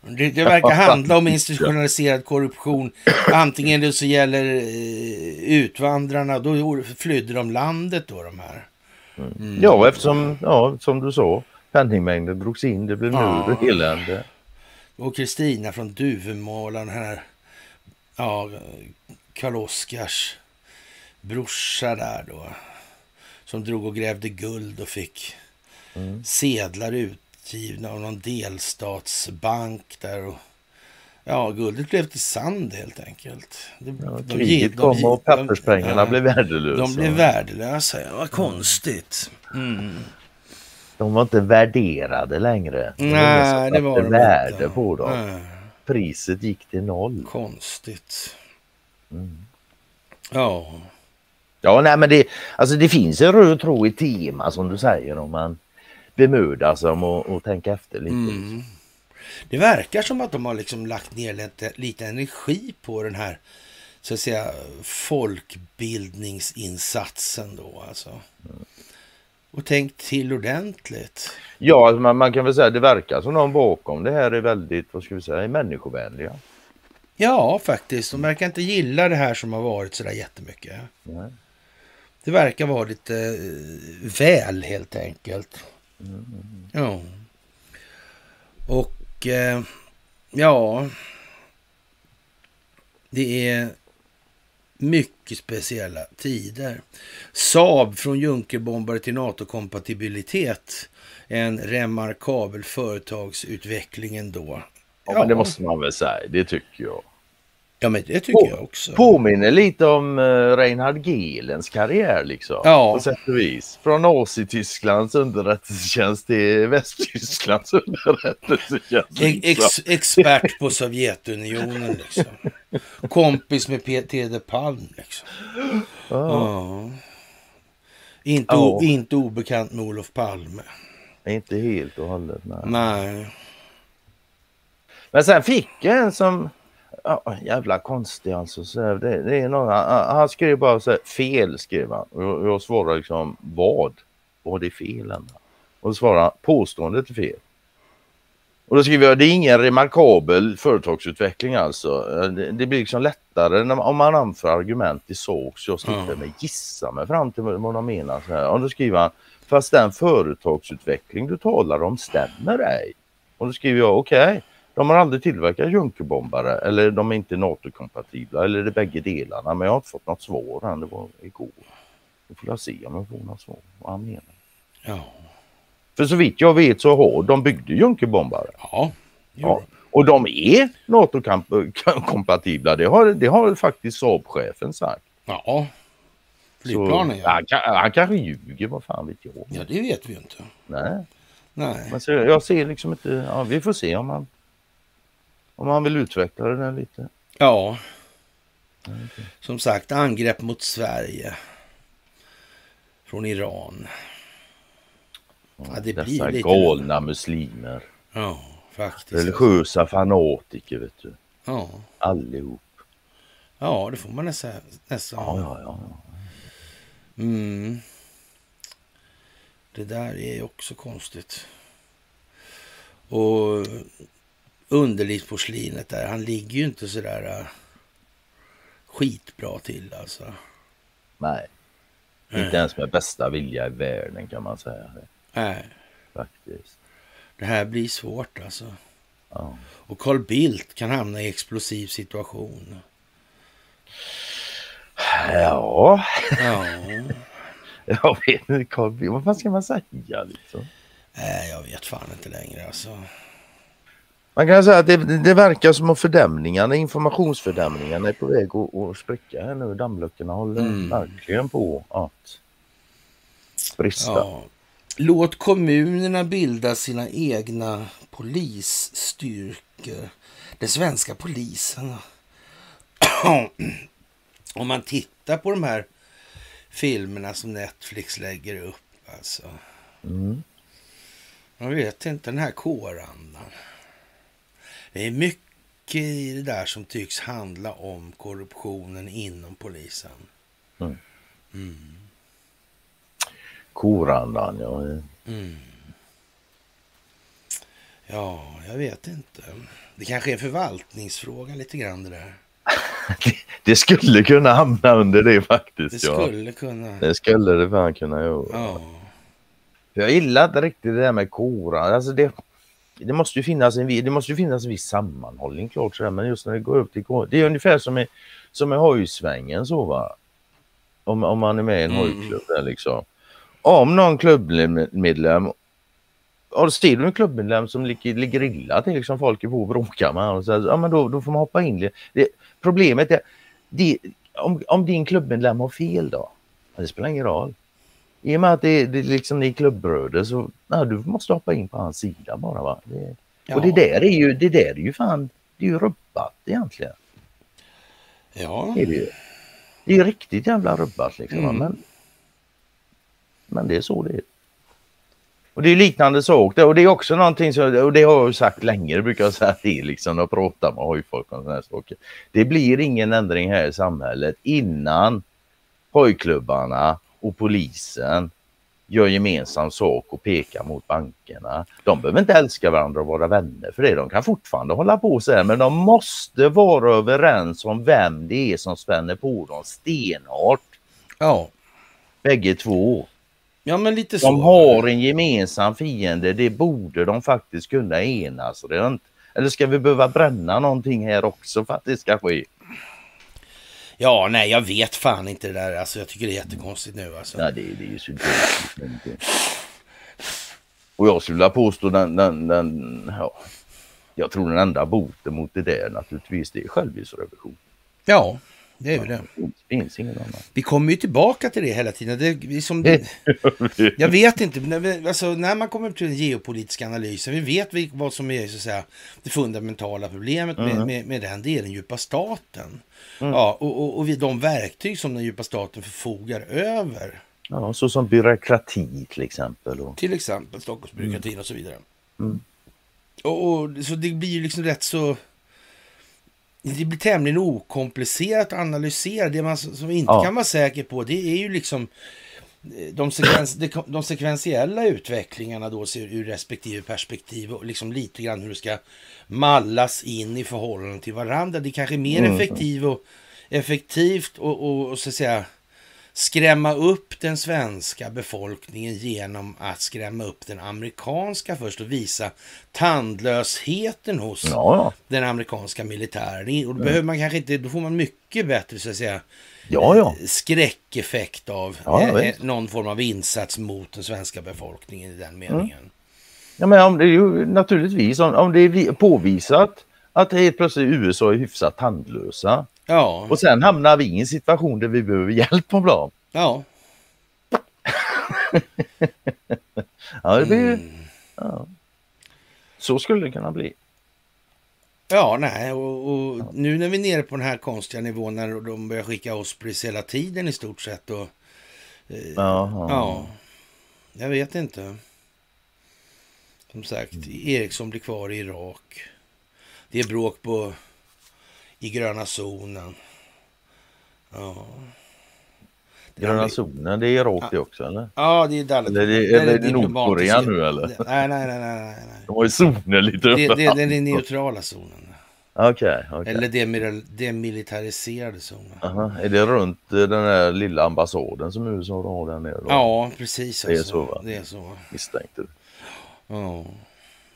Det, det verkar handla om institutionaliserad korruption. Antingen det så gäller eh, utvandrarna, då flydde de landet då de här. Mm. Ja, eftersom, ja, som du sa, penningmängden drogs in, det blev Ja. nöd och elände. Och Kristina från Duvemåla, den här, ja, Karl-Oskars brorsa där då. Som drog och grävde guld och fick sedlar utgivna av någon delstatsbank där. Och, ja, guldet blev till sand helt enkelt. Det, Ja, de kriget ge- de kom ge- och papperspengarna ja, blev värdelösa. De blev värdelösa, ja, vad konstigt. Mm. De var inte värderade längre. Det var ingen Nej, det var de värde inte. på dem. Nej. Priset gick till noll. Konstigt. Mm. Ja. Ja, nej men det, alltså det finns en röd tråd i tema som du säger om man bemödar sig om att, att tänka efter lite. Mm. Det verkar som att de har liksom lagt ner lite, lite energi på den här så att säga folkbildningsinsatsen då alltså. Och tänkt till ordentligt. Ja, alltså man, man kan väl säga det verkar som de bakom det här är väldigt, vad ska vi säga, människovänliga. Ja, faktiskt. De verkar inte gilla det här som har varit sådär jättemycket. Nej. Det verkar vara lite eh, väl helt enkelt. Ja. Och eh, ja, det är mycket speciella tider. Saab från Junkerbombare till NATO-kompatibilitet. En remarkabel företagsutveckling ändå. Ja, men det måste man väl säga, det tycker jag. Ja, men det tycker jag också. Påminner lite om uh, Reinhard Gehlens karriär liksom. Ja. På sätt och vis. Från Nazitysklands underrättelsetjänst till Västtysklands underrättelsetjänst. E- Ex, expert på Sovjetunionen liksom. Kompis med Peter de Palm liksom. Ja. Inte, o, Ja. inte obekant med Olof Palme. Inte helt och hållet. Nej. Nej. Men sen fick jag en som, ja, jävla konstig alltså. Så det, det är någon, han, skrev bara så här, fel skrev han. Och jag, jag svarade liksom vad? Vad är fel? Ända? Och han påståendet är fel. Och då skriver jag det är ingen remarkabel företagsutveckling alltså. Det, det blir liksom lättare när, om man anför argument i sak så jag slipper mig gissa mig fram till vad de menar. Så här. Och då skriver han fast den företagsutveckling du talar om stämmer ej. Och då skriver jag okej, de har aldrig tillverkat Junkerbombare eller de är inte NATO-kompatibla eller det är bägge delarna men jag har inte fått något svar än. Det var igår. Då får jag se om jag får något svar vad han menar. Ja. För så vitt jag vet så har de byggde Junkerbombare. Ja. Ja. Och de är NATO-kompatibla. Det har, det har faktiskt Saab-chefen sagt. Ja. Så, Flygplanen ja. han, kan- han kanske ljuger, vad fan vet jag. Ja, det vet vi ju inte. Nej. Nej. Men så, jag ser liksom inte, ja, vi får se om han, om han vill utveckla det där lite. Ja. Som sagt, angrepp mot Sverige. Från Iran. Ja, det blir Dessa lite... galna muslimer. Ja, faktiskt. Religiösa fanatiker vet du. Ja. Allihop. ja, det får man nästan... nästan. Ja, ja, ja. Mm. Det där är också konstigt. Och underlivsporslinet där. Han ligger ju inte sådär uh, skitbra till alltså. Nej. Inte ens med bästa vilja i världen kan man säga. Nej. Faktiskt. Det här blir svårt alltså. Ja. Och Carl Bildt kan hamna i explosiv situation. Ja. Ja. Jag vet inte, Carl Bildt, vad fan ska man säga liksom? Nej, jag vet fan inte längre alltså. Man kan säga att det, det verkar som att fördämningarna, informationsfördämningarna är på väg att, att spricka här nu. Dammluckorna håller Mm. verkligen på att brista. Ja. Låt kommunerna bilda sina egna polisstyrkor. Den svenska polisen. Om man tittar på de här filmerna som Netflix lägger upp. Alltså. Mm. Jag vet inte, den här kårandan. Det är mycket i det där som tycks handla om korruptionen inom polisen. Mm. Mm. Korandan, ja. Mm. Ja, jag vet inte. Det kanske är en förvaltningsfråga lite grann det där. Det skulle kunna hamna under det faktiskt. Det ja. skulle kunna. Det skulle det fan kunna göra. Ja. Jag gillar inte riktigt det där med koran. Alltså det, det, måste ju finnas en, det måste ju finnas en viss sammanhållning klart sådär. Men just när det går upp till Det är ungefär som i, som i hojsvängen så va. Om, om man är med i en Mm. hojklubb där liksom. Om någon klubbmedlem och ser du en klubbmedlem som ligger, ligger illa till, liksom folk är på och bråkar med honom, så här, ja, men då, då får man hoppa in. Det, problemet är, det, om, om din klubbmedlem har fel då, det spelar ingen roll. I och med att det, det liksom ni är klubbröder så ja, du måste hoppa in på hans sida bara. Va? Det, Och det där är ju, det där är ju fan, det är ju rubbat egentligen. Ja. Det är det ju. Det är ju riktigt jävla rubbat liksom. Mm. Men, men det är så det är. Och det är liknande sak och det är också någonting som, och det har jag sagt länge, det brukar jag säga till liksom och prata med hojfolk om sådana här saker. Det blir ingen ändring här i samhället innan hojklubbarna och polisen gör gemensam sak och pekar mot bankerna. De behöver inte älska varandra och vara vänner för det. De kan fortfarande hålla på så här men de måste vara överens om vem det är som spänner på dem stenhårt. Ja. Bägge två. Ja, men lite så. De har en gemensam fiende. Det borde de faktiskt kunna enas runt. Eller ska vi behöva bränna någonting här också för att det ska ske? Ja, nej, jag vet fan inte det där. Alltså, jag tycker det är jättekonstigt nu. Alltså. Nej, det, det är ju så. Och jag skulle vilja påstå den, den, den ja, jag tror den enda boten mot det där naturligtvis det är självrisrevision. Ja, det är ju det. Det finns ingen annan. Vi kommer ju tillbaka till det hela tiden. Det är som, jag vet inte, alltså, när man kommer till den geopolitiska analysen, vi vet vad som är så att säga, det fundamentala problemet med, Mm. med, med den, det är den djupa staten. Mm. Ja, och, och, och vi, de verktyg som den djupa staten förfogar över, Ja, så som byråkrati till exempel. Och, till exempel Stockholmsbyråkratin och så vidare. Mm. Och, och, så det blir ju liksom rätt så... Det blir tämligen okomplicerat att analysera. Det man som inte Ja. kan vara säker på det är ju liksom de, sekvens, de, sekventiella utvecklingarna då ser ur respektive perspektiv och liksom lite grann hur det ska mallas in i förhållande till varandra. Det är kanske mer Mm. effektiv och, effektivt och, och, och så att säga skrämma upp den svenska befolkningen genom att skrämma upp den amerikanska först och visa tandlösheten hos Ja, ja. den amerikanska militären. Och då Mm. behöver man kanske inte, då får man mycket bättre så att säga Ja, eh, skräckeffekt av eh, eh, någon form av insats mot den svenska befolkningen i den meningen. Ja, men om det är ju naturligtvis om, om det är vi- påvisat att helt plötsligt USA är hyfsat tandlösa Ja, och sen hamnar vi i en situation där vi behöver hjälp av dem. ja. Ja, det blir, Mm. ja. Så skulle det kunna bli. Ja, nej, och, och nu när vi är nere på den här konstiga nivån när de börjar skicka Ospreys hela tiden i stort sett och eh. Ja, jag vet inte. Som sagt, Eriksson blir kvar i Irak. Det är bråk på i gröna zonen. Ja. Gröna zonen, det är Irak det också eller? Ja, det är Dalit. Eller det, eller är det Nordkorea nu eller? Nej, nej, nej, nej, nej. De har ju zoner lite Det, det, det är den neutrala zonen. Okej, okej. Eller demil- demilitariserade zonen. Aha, Är det runt eh, den där lilla ambassaden som USA har där nere? Då? Ja, precis. Det är alltså. så va? Det är så. Misstänkte. Ja.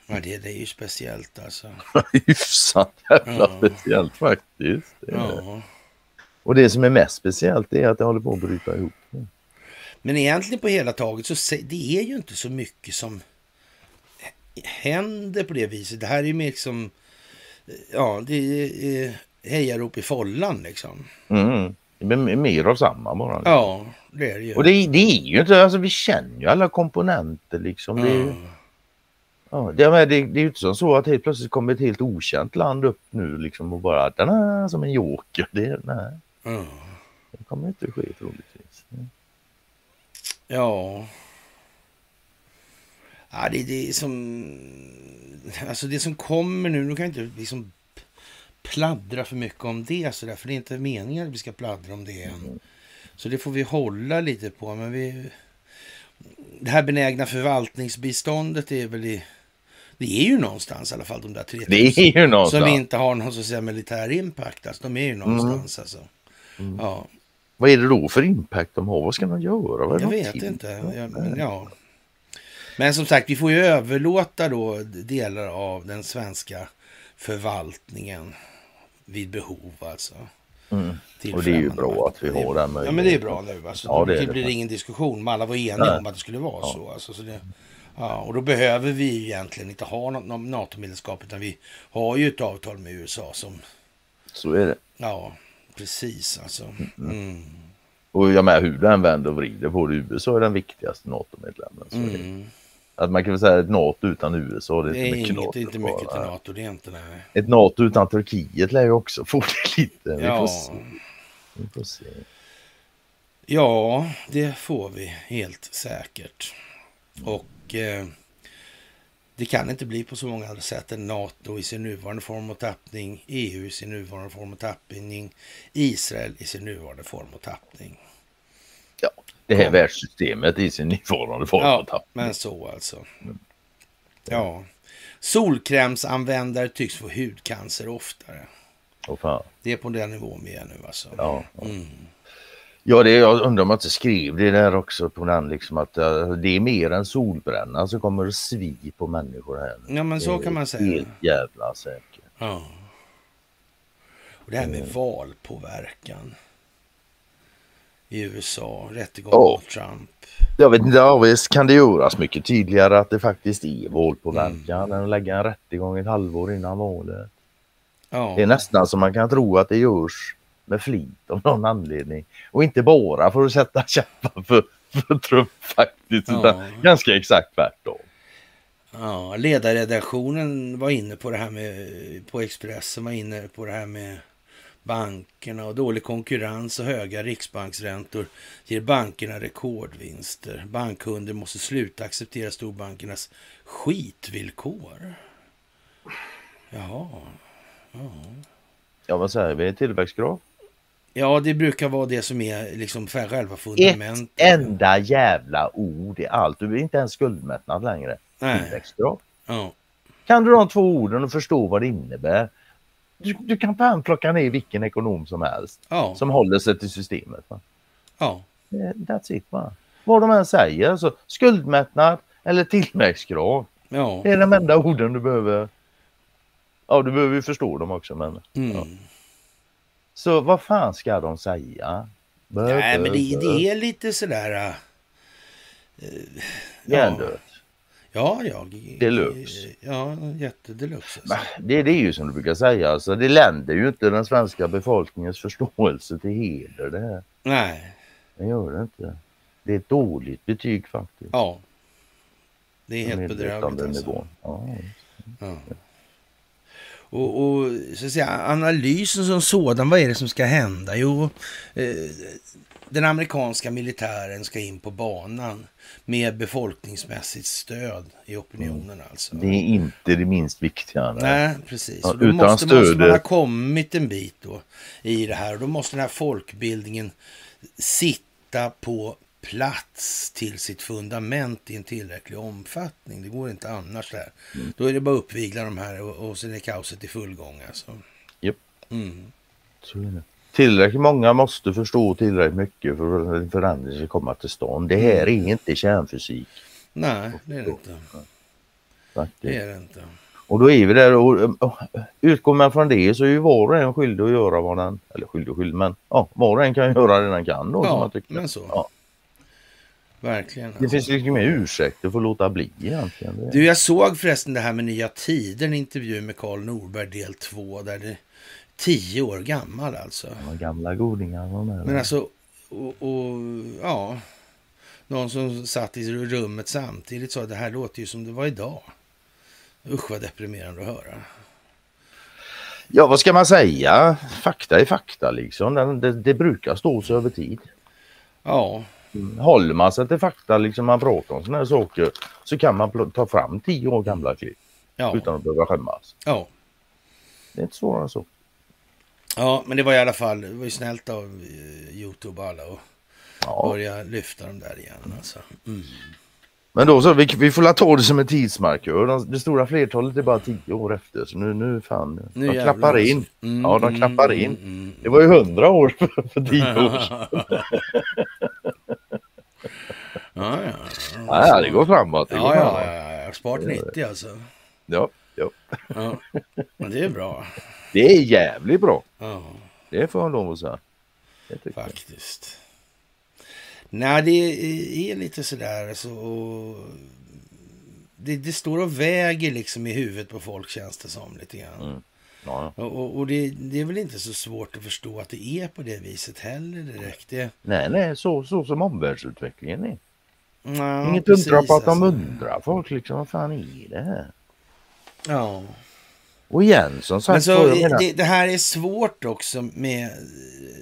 Ja, det, det är ju speciellt alltså. Hyfsat jävla Ja. speciellt faktiskt. Ja. Och det som är mest speciellt är att det håller på att bryta ihop. Men egentligen på hela taget så det är ju inte så mycket som händer på det viset. Det här är ju mer liksom, ja, det är eh, hejarop i follan liksom. Mm. Mer av samma bara. Ja, det är det ju. Och det, det är ju inte, alltså vi känner ju alla komponenter liksom. Det, är Ja. det, men det, det är ju inte som så att helt plötsligt kommer ett helt okänt land upp nu liksom och bara "Tada", som en joker. Det, nej, Ja. det kommer inte ske troligtvis. Ja. Ja, det, det är som... Alltså det som kommer nu, nu kan jag inte liksom pladdra för mycket om det så där, för det är inte meningen att vi ska pladdra om det än. Så det får vi hålla lite på, men vi... Det här benägna förvaltningsbiståndet är väl i... Det är ju någonstans i alla fall de där 3000. Det är ju någonstans. Som inte har någon så att säga militär impact. Alltså, de är ju någonstans alltså. Ja. Vad är det då för impact de har? Vad ska de göra? Vad Jag vet till? inte. Jag, men, ja. men som sagt, vi får ju överlåta då delar av den svenska förvaltningen vid behov alltså. Mm. Och det är ju bra att vi Det har den Ja, men det är möjligheten. bra nu. Alltså. Ja, det det det blir faktiskt. ingen diskussion. Alla var eniga Nej. om att det skulle vara Ja. så. Alltså, så det, ja, och då behöver vi egentligen inte ha något NATO-medlemskap utan vi har ju ett avtal med USA som, Så är det. ja, precis alltså. Mm. Och jag med hur den vänder och vrider på det. USA är den viktigaste NATO-medlemmen. Mm. Att man kan väl säga ett NATO utan USA, det är Det inte är mycket inget, NATO inte mycket till. NATO, det är inte nej. Ett NATO utan Turkiet lär ju också få det lite. Vi Ja. får se. Vi får se. Ja, det får vi helt säkert. Och eh, det kan inte bli på så många andra sätt än NATO i sin nuvarande form och tappning, EU i sin nuvarande form och tappning, Israel i sin nuvarande form och tappning. Det här Ja. världssystemet i sin nuvarande form. Ja, och tapp. men så alltså. Ja. Solkrämsanvändare tycks få hudcancer oftare. Fan. Det är på den nivån vi är nu alltså. Ja. Mm. Ja, det, jag undrar om jag inte skrev det där också på den liksom att eh, det är mer än solbränna så kommer det svi på människor här. Ja, men så kan man säga. Helt jävla säkert. Ja. Och det här med valpåverkan i USA, rättegång Ja. mot Trump. Jag vet inte, ja, visst kan det göras mycket tydligare att det faktiskt är våldpåverkan Mm. än att lägga en rättegång ett halvår innan valet. Ja. Det är nästan som man kan tro att det görs med flit av någon anledning. Och inte bara för att sätta käppar för, för Trump faktiskt, Ja. utan ganska exakt tvärtom. Ja, ledarredaktionen var inne på det här med, på Expressen var inne på det här med bankerna och dålig konkurrens och höga riksbanksräntor ger bankerna rekordvinster. Bankkunder måste sluta acceptera storbankernas skitvillkor. Jaha. Ja. Ja, vad säger vi? Tillväxtgrad? Ja, det brukar vara det som är liksom själva Ett fundamentet. enda jävla ord i allt. Du är inte ens skuldmättnad längre. Nej. Tillväxtgrad. Ja. Kan du de två orden och förstå vad det innebär? Du, du kan fan plocka ner vilken ekonom som helst Ja. som håller sig till systemet. Va? Ja. That's it va. Vad de än säger, alltså, skuldmättnad eller tillväxtgrad. Ja. Det är de enda orden du behöver. Ja, du behöver ju förstå dem också men. Mm. Så vad fan ska de säga? Nej, men det, det är lite sådär... Uh, Hjärndött. Ja, ja. Deluxe. Ja, jättedeluxe. Alltså. Det, det är ju som du brukar säga, alltså, det länder ju inte den svenska befolkningens förståelse till heder det här. Nej. Det gör det inte. Det är ett dåligt betyg faktiskt. Ja. Det är helt bedrövligt alltså. Ja. Ja. Och, och så att säga, analysen som sådan, vad är det som ska hända? Jo, eh, den amerikanska militären ska in på banan med befolkningsmässigt stöd i opinionen alltså. Det är inte det minst viktiga. Nej, precis. Ja, utan måste, måste man ha kommit en bit då i det här. Och då måste den här folkbildningen sitta på plats till sitt fundament i en tillräcklig omfattning. Det går inte annars där. Mm. Då är det bara att uppvigla de här och, och sen är kaoset i full gång alltså. Japp. Mm. Så är det. Tillräckligt många måste förstå tillräckligt mycket för att en förändring ska komma till stånd. Det här är inte kärnfysik. Nej, det är det inte. Faktiskt. Det är det inte. Och då är vi där och, och utgår man från det så är ju var och en skyldig att göra vad den, eller skyldig och skyldig men ja, var och en kan göra det den kan då. som Ja, man tycker. men så. Ja. Verkligen. Det finns liksom inga ursäkter för att låta bli egentligen. Du, jag såg förresten det här med Nya Tider, en intervju med Karl Norberg del 2, där det tio år gammal alltså. De gamla godingarna var med. Men alltså, och, och ja, någon som satt i rummet samtidigt sa det här låter ju som det var idag. Usch vad deprimerande att höra. Ja, vad ska man säga? Fakta är fakta liksom. Det, det brukar stå sig över tid. Ja, Håller man sig till fakta, liksom man pratar om sådana här saker, så kan man ta fram tio år gamla klipp ja, utan att behöva skämmas. ja. Det är inte svårare än så. Ja, men det var i alla fall, det var ju snällt av eh, Youtube och alla att Ja. börja lyfta dem där igen alltså. Mm. Men då så, vi, vi får ta det som en tidsmarkör. De- Det stora flertalet är bara tio år efter, så nu, nu fan, Nu de klappar alltså. in. Mm, Ja, de mm, klappar mm, in. mm, Det var ju hundra år för, för tio år sedan. Ja, ja. Ja, det går framåt. Det går Ja, framåt. ja, ja. Spart 90 alltså. Ja, ja. Ja. Men det är bra. Det är jävligt bra. Ja, Det får jag lov att säga. Jag. faktiskt. Nej, det är lite sådär alltså. Det, det står och väger liksom i huvudet på folk känns det som lite grann. Mm. Ja, och, och det, det är väl inte så svårt att förstå att det är på det viset heller direkt. Det, Nej, nej, så, så som omvärldsutvecklingen är. Ja, Inget precis, undra på att de alltså. undrar. Folk liksom, vad fan är det här? Ja. Och igen, som sagt. Men så, menar, det, det här är svårt också med,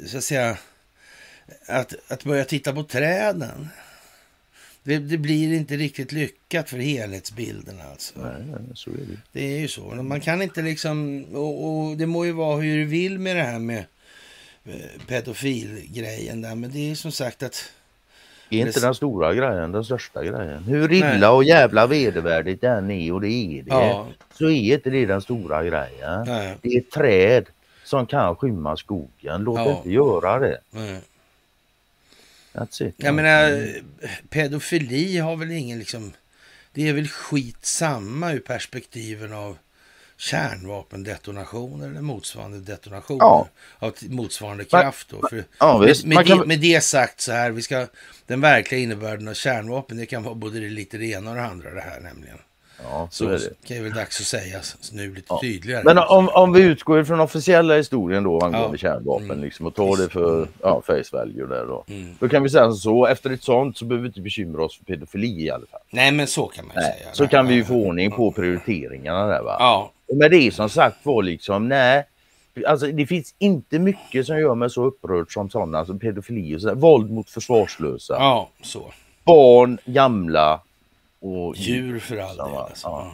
så att säga, att, att börja titta på träden. Det, det blir inte riktigt lyckat för helhetsbilden alltså. nej, nej, så är det. Det är ju så. Man kan inte liksom, och, och det må ju vara hur du vill med det här med eh, pedofilgrejen där, men det är som sagt att Det är inte Det- den stora grejen, den största grejen. Hur illa och jävla vedervärdigt den är och det är det. Ja. Så är inte det den stora grejen. Nej. Det är ett träd som kan skymma skogen. Låt Ja. inte göra det. eh, That's it. Jag menar, pedofili har väl ingen liksom... Det är väl skitsamma ur perspektiven av kärnvapendetonationer eller motsvarande detonationer Ja. av motsvarande kraft. Då. För Ja, med, med, kan- det, med det sagt så här, vi ska, den verkliga innebörden av kärnvapen, det kan vara både det lite det ena och det andra det här nämligen. Ja, så Så är det. kan ju väl dags att säga nu lite Ja. tydligare. Men om, om vi utgår från officiella historien då angående Ja. kärnvapen Mm. liksom, och tar det för ja, face value där då. Mm. Då kan vi säga så, efter ett sånt så behöver vi inte bekymra oss för pedofili i alla fall. Nej, men så kan man ju Nej, säga. så Nej, kan vi ju få ordning på prioriteringarna där va. Ja, Med det som sagt var liksom, nej. Alltså det finns inte mycket som gör mig så upprörd som sådana, som pedofili och sådär. Våld mot försvarslösa. ja, så. Barn, gamla och Djur för all del. Alltså. ja.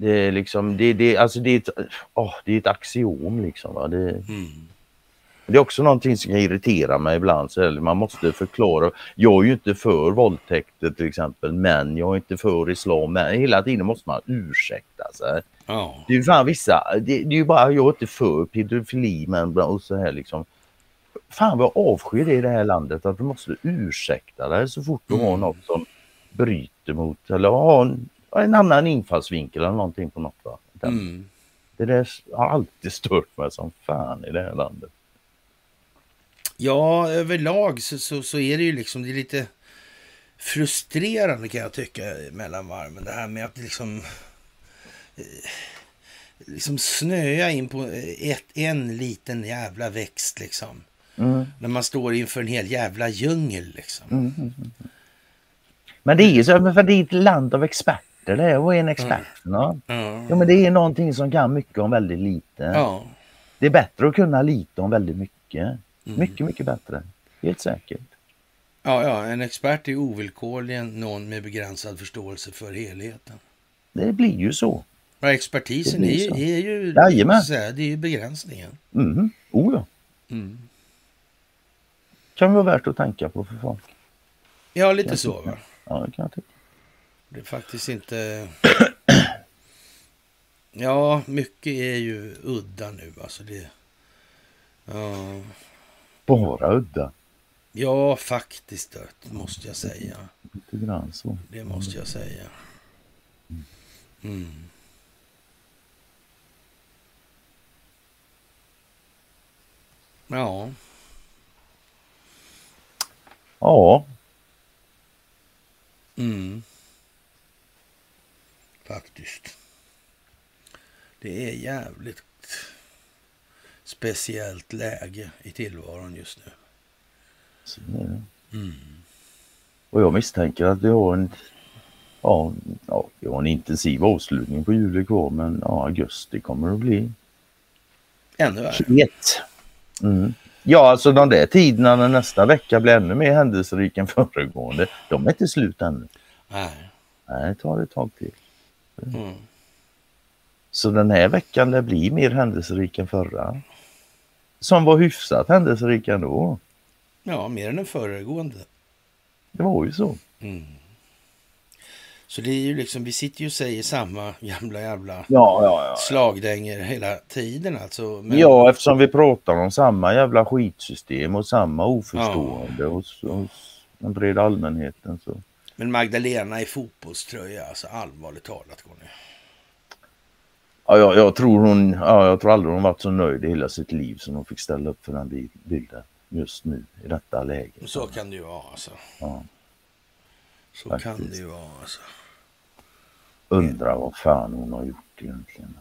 Det är liksom, det, det, alltså det, är ett, åh, det är ett axiom liksom. Va? Det, Mm. det är också någonting som kan irritera mig ibland. Så man måste förklara. Jag är ju inte för våldtäkter till exempel, men jag är inte för islam. Men hela tiden måste man ursäkta sig. Ja. Det är ju fan vissa, det, det är ju bara jag är inte för pedofili men och så här liksom. Fan vad avskyr det i det här landet att du måste ursäkta dig så fort du har Mm. något som bryter mot eller har en, en annan infallsvinkel eller någonting på något. Va? Den, Mm. Det där har alltid stört mig som fan i det här landet. Ja, överlag så, så, så är det ju liksom, det är lite frustrerande kan jag tycka mellan varven. Det här med att liksom, liksom snöa in på ett, en liten jävla växt liksom. Mm. När man står inför en hel jävla djungel liksom. Mm, mm, mm. Men det är ju så, för det är ett land av experter det är. Vad är en expert? Ja. Ja men det är någonting som kan mycket om väldigt lite. Ja. Det är bättre att kunna lite om väldigt mycket. Mm. Mycket, mycket bättre. Helt säkert. Ja, ja, en expert är ovillkorligen någon med begränsad förståelse för helheten. Det blir ju så. Ja, expertisen är, ju- är ju Jajamän. så säga, det är ju begränsningen. Mm. Oh ja. Mm. kan vara värt att tänka på för folk. Ja, lite så va? Ja, det kan jag tycka. Det är faktiskt inte... Ja, mycket är ju udda nu alltså. Det... Ja. Bara udda. Ja, faktiskt det måste jag säga. Lite grann så. Det måste jag säga. Mm. Ja. Ja, Mm. Faktiskt. Det är jävligt speciellt läge i tillvaron just nu. det. Mm. Och jag misstänker att vi har en, ja, ja, vi har en intensiv avslutning på julet kvar men ja, augusti kommer att bli Ännu värre. het. Mm. Ja, alltså de där tiderna när nästa vecka blir ännu mer händelserik än föregående, de är inte slut ännu. Nej. Nej, det tar ett tag till. Mm. Så den här veckan det blir mer händelserik än förra. Som var hyfsat händelserik ändå. Ja, mer än den föregående. Det var ju så. Mm. Så det är ju liksom, vi sitter ju och säger samma jävla jävla Ja, ja, ja. slagdänger hela tiden alltså. Men, Ja, eftersom vi pratar om samma jävla skitsystem och samma oförstående hos, hos den breda allmänheten. Så. men Magdalena i fotbollströja, alltså allvarligt talat Conny. Ja, jag, jag, tror hon, ja, jag tror aldrig hon varit så nöjd i hela sitt liv som hon fick ställa upp för den bi- bilden just nu i detta läge. Så kan det ju vara alltså. Ja. Så Faktiskt. kan det ju vara alltså. Undrar vad fan hon har gjort egentligen.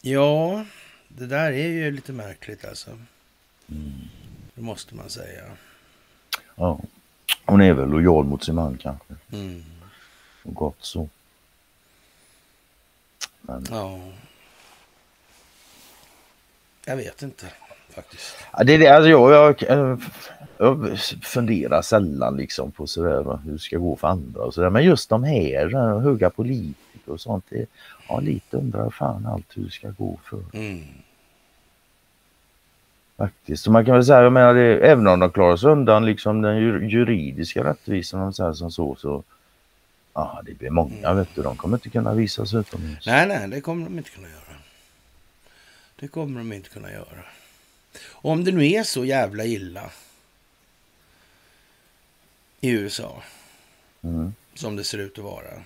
Ja, det där är ju lite märkligt alltså. Mm. Det måste man säga. Ja. Hon är väl lojal mot sin man kanske. Mm. Och gott så. Men, Ja. Jag vet inte faktiskt. ja, det är det, alltså jag, jag, jag, funderar sällan liksom på sådär hur det ska gå för andra och sådär. Men just de här höga politiker och sånt. Det, ja, lite undrar fan allt hur det ska gå för. Mm. Faktiskt. Så man kan väl säga, jag menar det, även om de klarar sig undan liksom den ju- juridiska rättvisan om man säger som så, så ja, det blir många vet du, de kommer inte kunna visa sig utomhus. Nej, nej, det kommer de inte kunna göra. Det kommer de inte kunna göra. Och om det nu är så jävla illa i USA Mm. som det ser ut att vara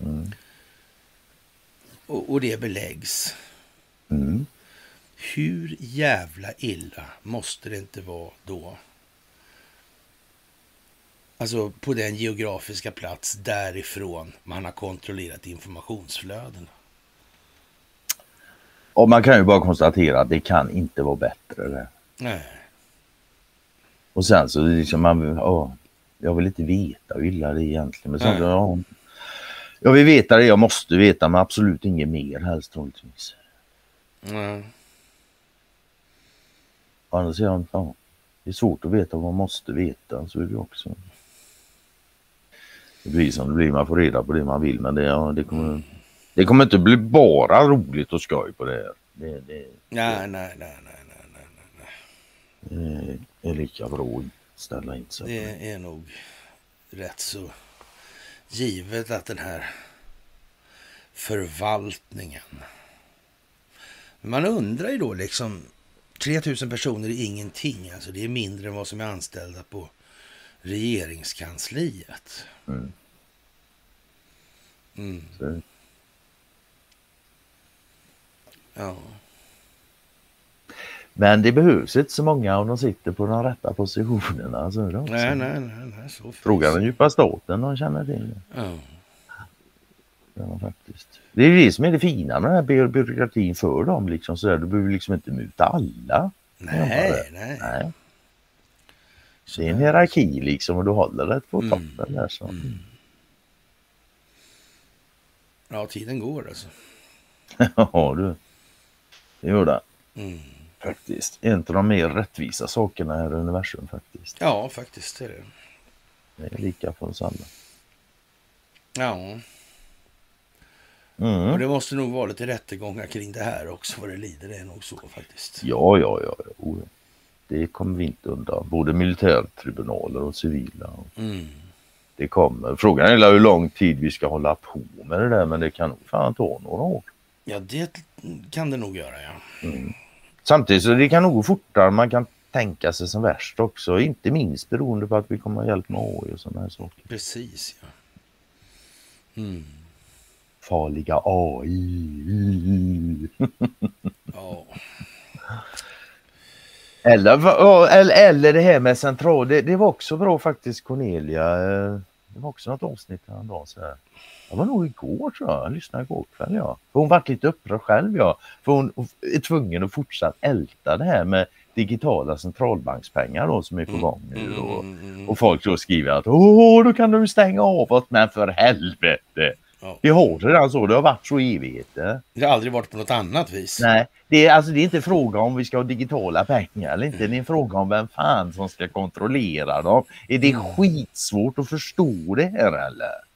Mm. och, och det beläggs. Mm. Hur jävla illa måste det inte vara då? Alltså på den geografiska plats därifrån man har kontrollerat informationsflödena. Och man kan ju bara konstatera att det kan inte vara bättre. Det. Nej. Och sen så liksom man, ja, jag vill inte veta hur illa det är egentligen. Men sen, ja, jag vill veta det jag måste veta men absolut inget mer helst troligtvis. Nej. Andra sidan, ja, det är svårt att veta vad man måste veta. Så är det också. Det blir som det blir, man får reda på det man vill men det, ja, det, kommer, det kommer inte bli bara roligt och skoj på det här. Det, det, Nej, nej, nej, nej, nej, nej, nej. det är lika bra att ställa in sig på det. Är nog rätt så givet att den här förvaltningen. Man undrar ju då liksom 3000 personer är ingenting. Alltså det är mindre än vad som är anställda på regeringskansliet. Mm. Mm. Så, Ja. Men det behövs inte så många om de sitter på de rätta positionerna. Så. Nej, nej, nej, nej, så Fråga den djupa staten de känner till det. Ja. Ja, faktiskt. Det är det som är det fina med den här by- byråkratin för dem. Liksom, så där. Du behöver liksom inte muta alla. Nej, nej. nej. Det är en hierarki liksom och du håller det på Mm. toppen där. Så. Ja, tiden går alltså. ja du. Det gör det. Mm. Faktiskt. En av de mer rättvisa sakerna här i universum faktiskt. Ja, faktiskt är det. Det är lika för oss alla. Ja. Mm. Och det måste nog vara lite rättegångar kring det här också vad det lider. Det är nog så faktiskt. Ja, ja, ja. ja. Oh, ja. Det kommer vi inte undan. Både militärtribunaler och civila. Mm. Det kommer. Frågan är hur lång tid vi ska hålla på med det där men det kan nog fan ta några år. Ja, det kan det nog göra ja. Mm. Samtidigt så det kan nog gå fortare man kan tänka sig som värst också. Inte minst beroende på att vi kommer ha hjälp med AI och sådana här saker. Precis ja. Mm. Farliga AI. Ja. Eller, eller, eller det här med central, det, det var också bra faktiskt Cornelia. eh, Det var också något avsnitt häromdagen så här. Det var nog igår tror jag, jag lyssnade igår kväll ja. För hon vart lite upprörd själv ja. För hon är tvungen att fortsatt älta det här med digitala centralbankspengar då som är på gång nu. Och, och folk då skriver att åh då kan du stänga av oss. Men för helvete! Ja. Vi har redan så, det har varit så i evigheter. Det har aldrig varit på något annat vis. Nej, det är, alltså, det är inte fråga om vi ska ha digitala pengar eller inte. Det är en fråga om vem fan som ska kontrollera dem. Är det skitsvårt att förstå det här eller?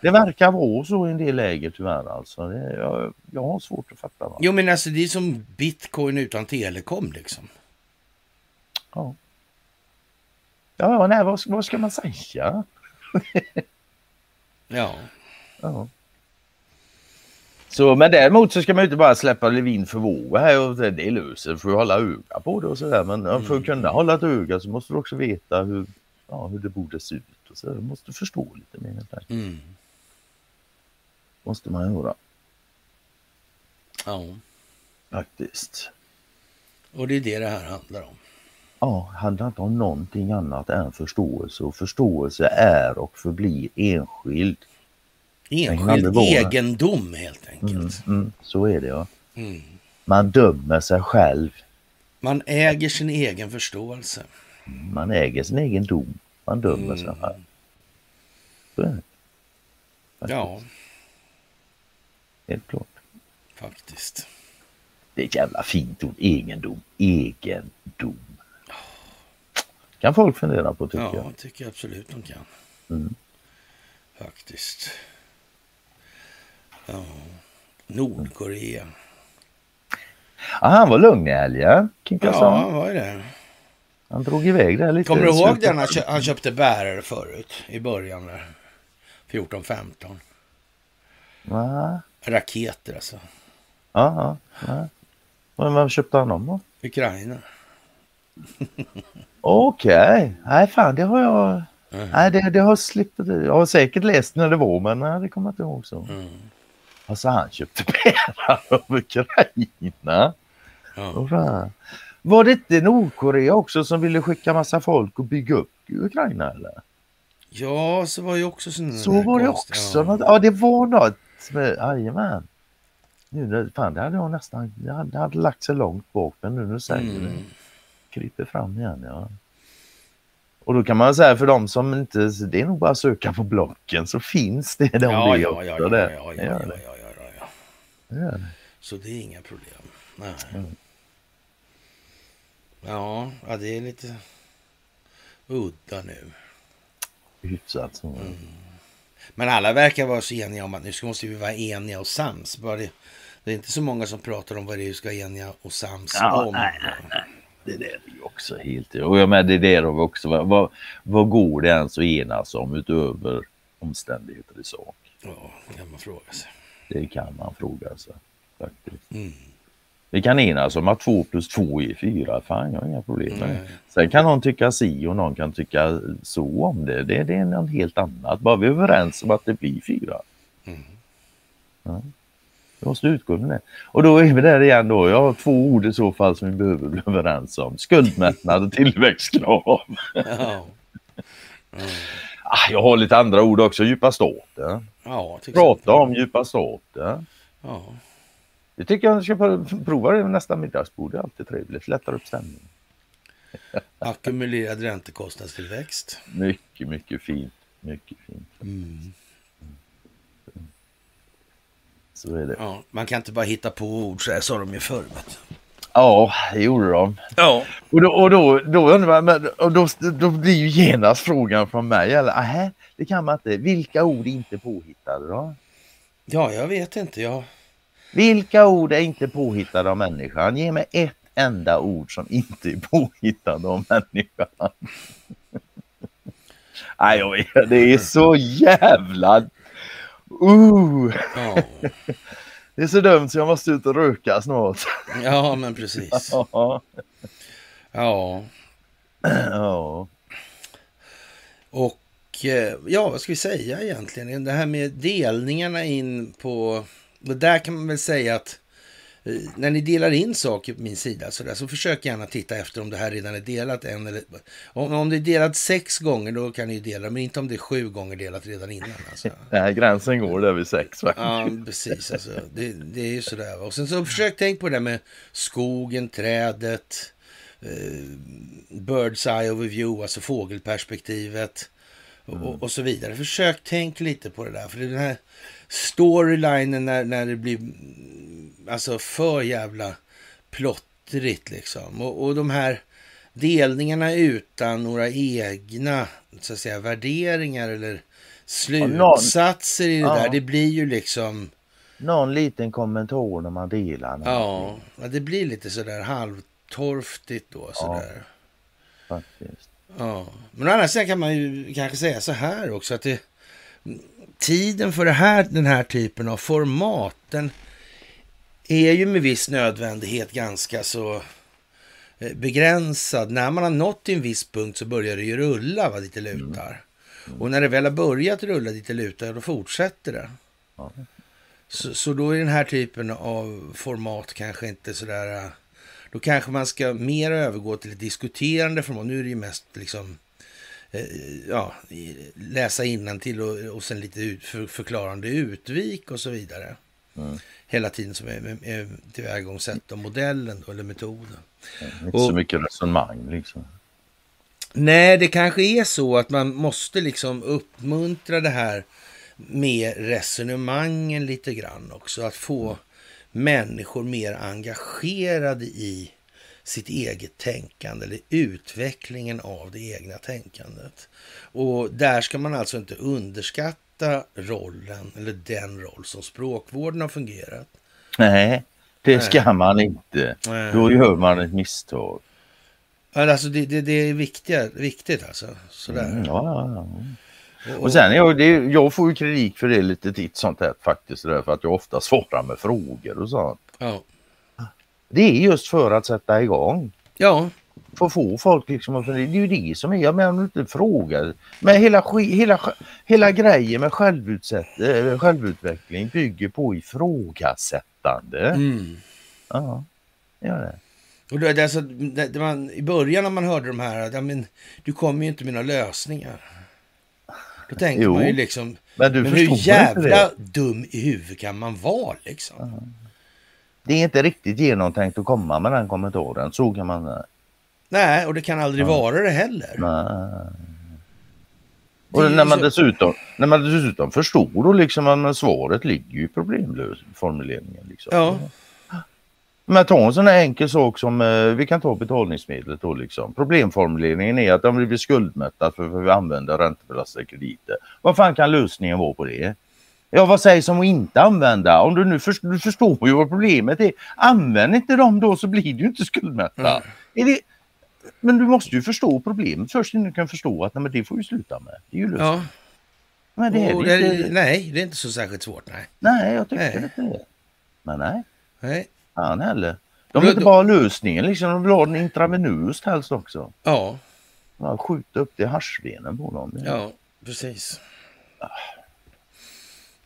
Det verkar vara så i en del läger tyvärr alltså. Det, jag, jag har svårt att fatta. Va? Jo men alltså det är som bitcoin utan telekom liksom. Ja. Ja, nej, vad, vad ska man säga? Ja. Ja. Så, men däremot så ska man ju inte bara släppa Levin för våg här och det, det löser för att hålla öga på det och sådär. Men ja, för att kunna hålla ett öga så måste du också veta hur, ja, hur det borde se ut. Och så. Du måste förstå lite mer. Mm. Måste man göra Ja. faktiskt. Och det är det det här handlar om. Ja, handlar inte om någonting annat än förståelse och förståelse är och förblir enskild. Enskild egendom helt enkelt. Mm, mm, så är det ja. Mm. Man dömer sig själv. Man äger sin egen förståelse. Man äger sin egen dom. Man dömer sig Mm. själv. Är det. Ja, Helt klart. faktiskt. Det är ett jävla fint ord. Egendom. Egendom. Kan folk fundera på tycker Ja, jag. tycker jag absolut de kan. Mm. Faktiskt. Ja. Nordkorea. Ja, han var lugn i helgen. Ja, Claesson. vad är det? Han drog iväg det lite. Kommer du ihåg den han, han köpte bärare förut? I början där. 14-15. Va? Raketer alltså. Ja, ja. Men vad köpte han dem då? Ukraina. Okej. Nej, fan det har jag... Mm. Nej, det, det har slippt. Jag har säkert läst när det var, men nej, det kommer jag inte ihåg så. Mm. Alltså han köpte bärare av Ukraina. Ja. Fan. Var det inte Nordkorea också som ville skicka massa folk och bygga upp Ukraina eller? ja, så var ju också sån Så var det också. Ja. Något, ja, det var något jajamän. Nu, fan, det hade jag nästan, det hade, det hade lagt sig långt bak, men nu när du säger Mm. det, kryper fram igen. Ja. Och då kan man säga för de som inte, det är nog bara att söka på blocken så finns det de Ja, det ja, ja, det. ja, ja, ja, ja, ja, ja, ja. Så det är inga problem. Nej. Mm. Ja, ja, det är lite udda nu. Hyfsat så. Mm. Men alla verkar vara så eniga om att nu måste vi vara eniga och sams. Bara det, det är inte så många som pratar om vad det är vi ska vara eniga och sams Ja, om. nej, nej, nej. Det är ju också helt... Och jag menar, det där har vi också... Vad, vad, vad går det ens att enas om utöver omständigheter i sak? Ja, det kan man fråga sig. Det kan man fråga sig. Faktiskt. Mm. Vi kan enas om att 2 plus 2 är 4. Fan, jag har inga problem med det. Nej. Sen kan någon tycka si och någon kan tycka så om det. Det, det är något helt annat. Bara vi är överens om att det blir 4. Mm. Ja. Vi måste utgå från det. Och då är vi där igen då. Jag har två ord i så fall som vi behöver bli överens om. Skuldmättnad och tillväxtkrav. Ja, Ah, jag har lite andra ord också. Djupa staten. ja Prata om djupa staten. Ja, Det tycker jag ska pro- prova det nästa middagsbord. Det är alltid trevligt. Lättar upp stämningen. ackumulerad räntekostnadstillväxt. Mycket, mycket fint. Mycket fint. Mm. Så är det. Ja, man kan inte bara hitta på ord så här sa de ju förr. Ja, det gjorde de. Ja. Och då, och då, då undrar man, och då, då blir ju genast frågan från mig, eller, aha, det kan man inte. Vilka ord är inte påhittade då? ja, jag vet inte. Jag... Vilka ord är inte påhittade av människan? Ge mig ett enda ord som inte är påhittat av människan. Nej, jag vet, det är så jävla... Uh. Ja. Det är så dumt så jag måste ut och röka snart. ja, men precis. Ja. Ja, Ja. och eh, ja, vad ska vi säga egentligen? Det här med delningarna in på... Och där kan man väl säga att eh, när ni delar in saker på min sida så, där, så försök gärna titta efter om det här redan är delat en eller... Om, om det är delat sex gånger då kan ni dela, men inte om det är sju gånger delat redan innan. Alltså. Nej, gränsen går där vid sex. Va? Ja, precis. Alltså, det, det är ju sådär. Och sen så försök tänk på det där med skogen, trädet, eh, bird's eye overview, alltså fågelperspektivet och, och, och så vidare. Försök tänk lite på det där. För det är den här storylinen när, när det blir alltså för jävla plottrigt liksom. Och, och de här delningarna utan några egna så att säga, värderingar eller slutsatser i det Ja. där. Det blir ju liksom... Någon liten kommentar när man delar. Ja, ja, det blir lite sådär halvtorftigt då. Ja. Sådär. Faktiskt. Ja. Men å andra sidan kan man ju kanske säga så här också att det, tiden för det här, den här typen av format, den är ju med viss nödvändighet ganska så eh, begränsad. När man har nått en viss punkt så börjar det ju rulla va, dit det lutar. Och när det väl har börjat rulla dit det lutar, då fortsätter det. Så, så då är den här typen av format kanske inte sådär... äh, Då kanske man ska mer övergå till ett diskuterande format. Nu är det ju mest liksom... eh, Ja, läsa innantill och, och sen lite ut, för, förklarande utvik och så vidare. Mm. Hela tiden som är, är, tillvägagångssätt och modellen då, eller metoden. Inte Och- så mycket resonemang liksom. Nej, det kanske är så att man måste liksom uppmuntra det här med resonemangen lite grann också. Att få människor mer engagerade i sitt eget tänkande eller utvecklingen av det egna tänkandet. Och där ska man alltså inte underskatta rollen eller den roll som språkvården har fungerat. Nej, det Nej. ska man inte. Nej. Då gör man ett misstag. Alltså det, det, det är viktiga, viktigt alltså. Sådär. Mm, ja, ja, ja. Och sen, jag, det, jag får ju kritik för det lite titt sånt här faktiskt. Därför att jag ofta svarar med frågor och sånt. Ja. Det är just för att sätta igång. Ja. För att få folk liksom. Det är ju det som är, jag menar inte frågar. Men hela, hela, hela grejen med eh, självutveckling bygger på ifrågasättande. Mm. Ja, gör det. Och det, alltså, det, man, I början när man hörde de här, men, du kommer ju inte med några lösningar. Då tänkte Jo, man ju liksom, men du men hur jävla dum i huvudet kan man vara liksom? Det är inte riktigt genomtänkt att komma med den kommentaren. Så kan man... eh, Nej, och det kan aldrig Ja. vara det heller. Nej. Det Och ju när man, så- dessutom, när man dessutom förstår då liksom att svaret ligger i problemformuleringen. Liksom. Ja. Men ta en sån här enkel sak som, eh, vi kan ta betalningsmedlet då liksom. Problemformuleringen är att de blivit skuldmättade för för vi använder räntebelastade krediter. Vad fan kan lösningen vara på det? Ja, vad sägs om att inte använda? Om du nu först, du förstår ju vad problemet är. Använd inte dem då så blir du inte skuldmättad. Är det, men du måste ju förstå problemet först innan du kan förstå att nej, det får vi sluta med. Det är ju lösningen. Ja. Men det är Och det inte. nej, det är inte så särskilt svårt. Nej. Nej, jag tycker Nej. inte det. Men nej, nej. fan heller. De vill inte bara ha lösningen liksom, de vill ha den intravenöst helst också. Ja, Ja, skjuta upp det i haschvenen på dem. ja, precis.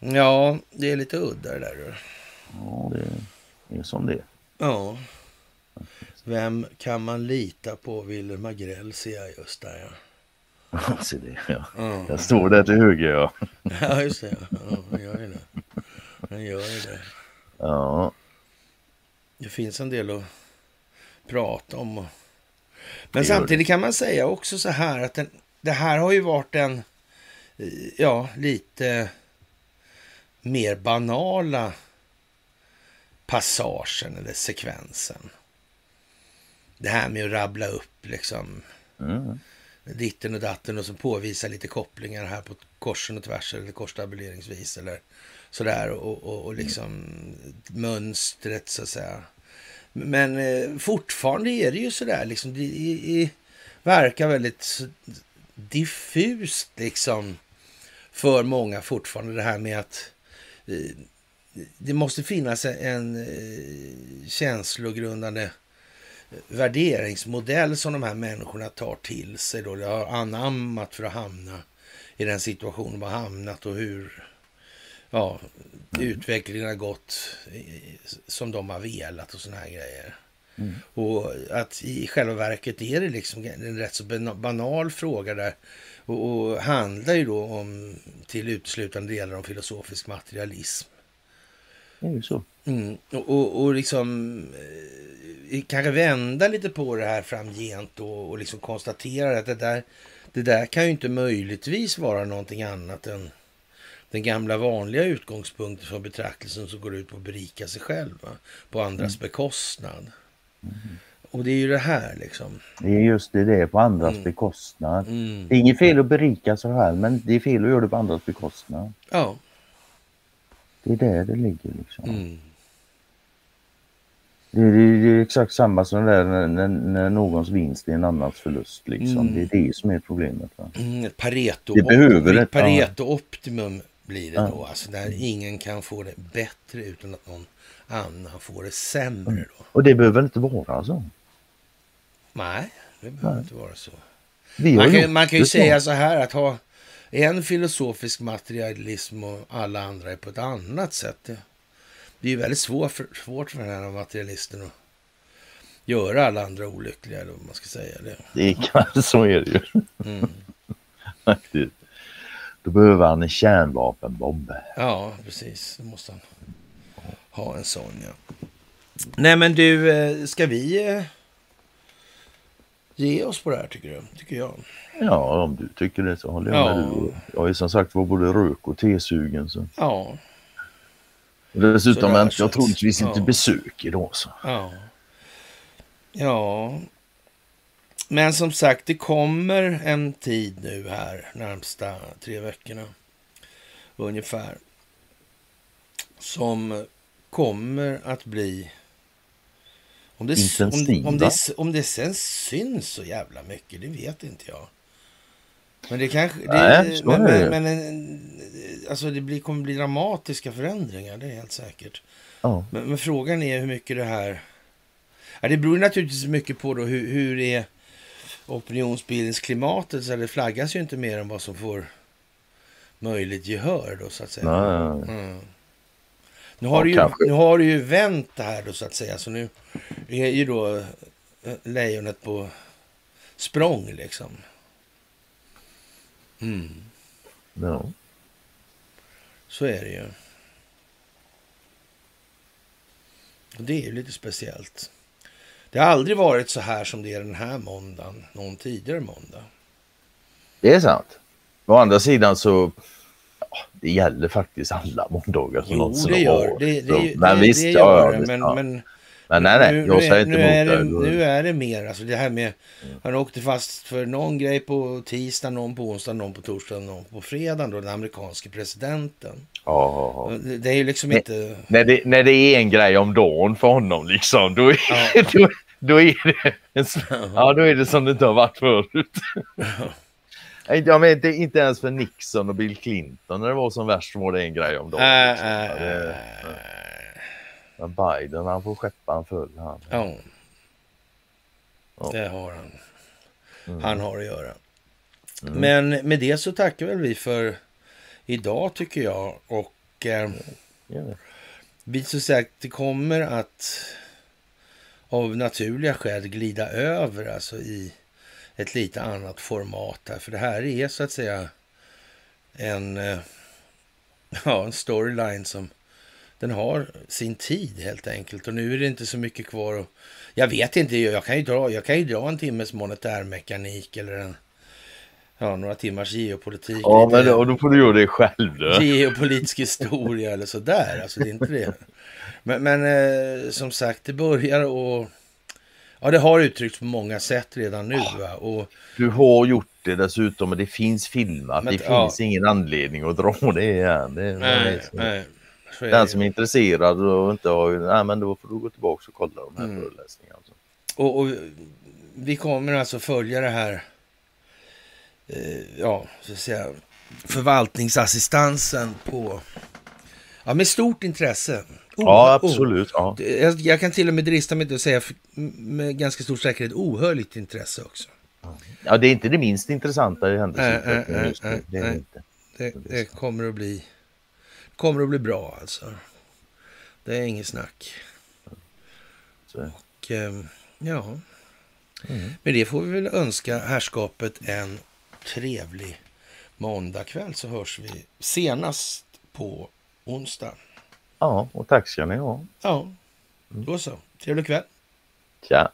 Ja, det är lite udda det där. Ja, det är som det är. Ja. Vem kan man lita på? Wilhelm Agrell ser jag just där. Ja. Se det, ja. Ja. Jag står där till höger ja. Ja, just det. Ja, han gör ju det. Han gör ju det. Ja, Det finns en del att prata om. Men Det samtidigt kan man säga också så här att den, det här har ju varit en, ja, lite mer banala passagen eller sekvensen. Det här med att rabbla upp liksom mm. ditten och datten och så påvisa lite kopplingar här på korsen och tvärs eller korstabuleringsvis eller sådär och, och, och liksom mönstret så att säga. Men eh, fortfarande är det ju sådär liksom. Det, det, det verkar väldigt diffust liksom för många fortfarande det här med att det måste finnas en eh, känslogrundande värderingsmodell som de här människorna tar till sig. Då. De har anammat för att hamna i den situation de har hamnat och hur ja, utvecklingen har gått som de har velat och såna här grejer. Mm. Och att i själva verket är det liksom en rätt så banal fråga där och, och handlar ju då om till uteslutande delar om filosofisk materialism. Det är ju så. Mm. Och, och, och liksom eh, kanske vända lite på det här framgent och, och liksom konstatera att det där, det där kan ju inte möjligtvis vara någonting annat än den gamla vanliga utgångspunkten för betraktelsen som går ut på att berika sig själv va? på andras mm. bekostnad. Mm. Och det är ju det här liksom. Det är just det, det är på andras mm. bekostnad. Mm. Det är inget fel att berika sig själv men det är fel att göra det på andras bekostnad. Ja. Det är där det ligger liksom. Mm. Det, det, det, är exakt samma som där när, när, när, någons vinst är en annans förlust. Liksom. Mm. Det är det som är problemet. Va? Mm, pareto, det behöver det. Pareto optimum blir det ja. då. Alltså där ingen kan få det bättre utan att någon annan får det sämre. Mm. Då. Och det behöver inte vara så. Nej, det behöver Nej. inte vara så. Man kan, man kan ju säga så här att ha en filosofisk materialism och alla andra är på ett annat sätt. Det, det är ju väldigt svårt för, svårt för den här materialisten att göra alla andra olyckliga, eller vad man ska säga. Det, det kan, så är det ju. Mm. Då behöver han en kärnvapenbomb. Ja, precis. Då måste han ha en sån, ja. Nej, men du, eh, ska vi eh, ge oss på det här tycker du? Tycker jag. Ja, om du tycker det så håller jag ja. med. Jag är som sagt var både rök och tesugen. Så. Ja. Och dessutom väntar jag troligtvis ja. inte besök idag. Så. Ja. ja. Men som sagt, det kommer en tid nu här närmsta tre veckorna ungefär. Som kommer att bli om det, om, om, det, om det sen syns så jävla mycket, det vet inte jag. Men det kanske... Det, Nej, men, men, men, men, alltså det blir, kommer bli dramatiska förändringar, det är helt säkert. Men, men, frågan är hur mycket det här... Ja, det beror naturligtvis mycket på då hur, hur är opinionsbildningsklimatet. Så det flaggas ju inte mer än vad som får möjligt gehör då så att säga. Nej. Mm. Nu har, ja, du ju, nu har du ju vänt det här då så att säga. Så nu är ju då eh, lejonet på språng liksom. Mm. Ja. Så är det ju. Och det är ju lite speciellt. Det har aldrig varit så här som det är den här måndagen, någon tidigare måndag. Det är sant. Å andra sidan så det gäller faktiskt alla måndagar. Jo, det gör det. det, det men det, visst, det gör det. Men, ja. men men nej, nej, jag säger inte nu är, det, nu är det mer, alltså det här med, mm. han åkte fast för någon grej på tisdag, någon på onsdag, någon på torsdag, någon på fredag då, den amerikanske presidenten. Ja, det, det är ju liksom inte... När det, när det är en grej om dagen för honom liksom, då är, ja. då, då, är det, ja, då är det som det inte har varit förut. Ja, men inte, inte ens för Nixon och Bill Clinton när det var som värst var det en grej om dagen. Äh, liksom. äh, det, men Biden han får skeppan full han. Ja. ja. Det har han. Mm. Han har att göra. Mm. Men med det så tackar väl vi för idag tycker jag. Och eh, ja. vi så sagt det kommer att av naturliga skäl glida över alltså i ett lite annat format här. För det här är så att säga en, eh, ja, en storyline som den har sin tid helt enkelt. Och nu är det inte så mycket kvar. Och, jag vet inte, jag kan ju dra, jag kan ju dra en timmes monetärmekanik eller en, ja, några timmars geopolitik. Ja, men då, då får du göra det själv då. Geopolitisk historia eller sådär. Alltså det är inte det. Men, men eh, som sagt, det börjar och Ja, det har uttryckts på många sätt redan nu. Va? Och, du har gjort det dessutom och det finns filmat. Men, det finns ingen anledning att dra det igen. Det, nej, nej. Så är Den det. som är intresserad och inte har, nej men då får du gå tillbaka och kolla de här Mm. föreläsningarna. Alltså. Och, och vi kommer alltså följa det här, eh, ja, så att säga, förvaltningsassistansen på, ja, med stort intresse. Ja, absolut. Ja. Jag, jag kan till och med drista mig till att säga med ganska stor säkerhet ohörligt intresse också. ja, det är inte det minst intressanta i händelseutvecklingen nej, just nu. Det är det inte. Det, det kommer att bli kommer att bli bra alltså. Det är inget snack. Och ehm, ja, Mm. med det får vi väl önska herrskapet en trevlig måndagkväll så hörs vi senast på onsdag. Ja, och tack ska ni ha. Ja, då så. Trevlig kväll. Tja.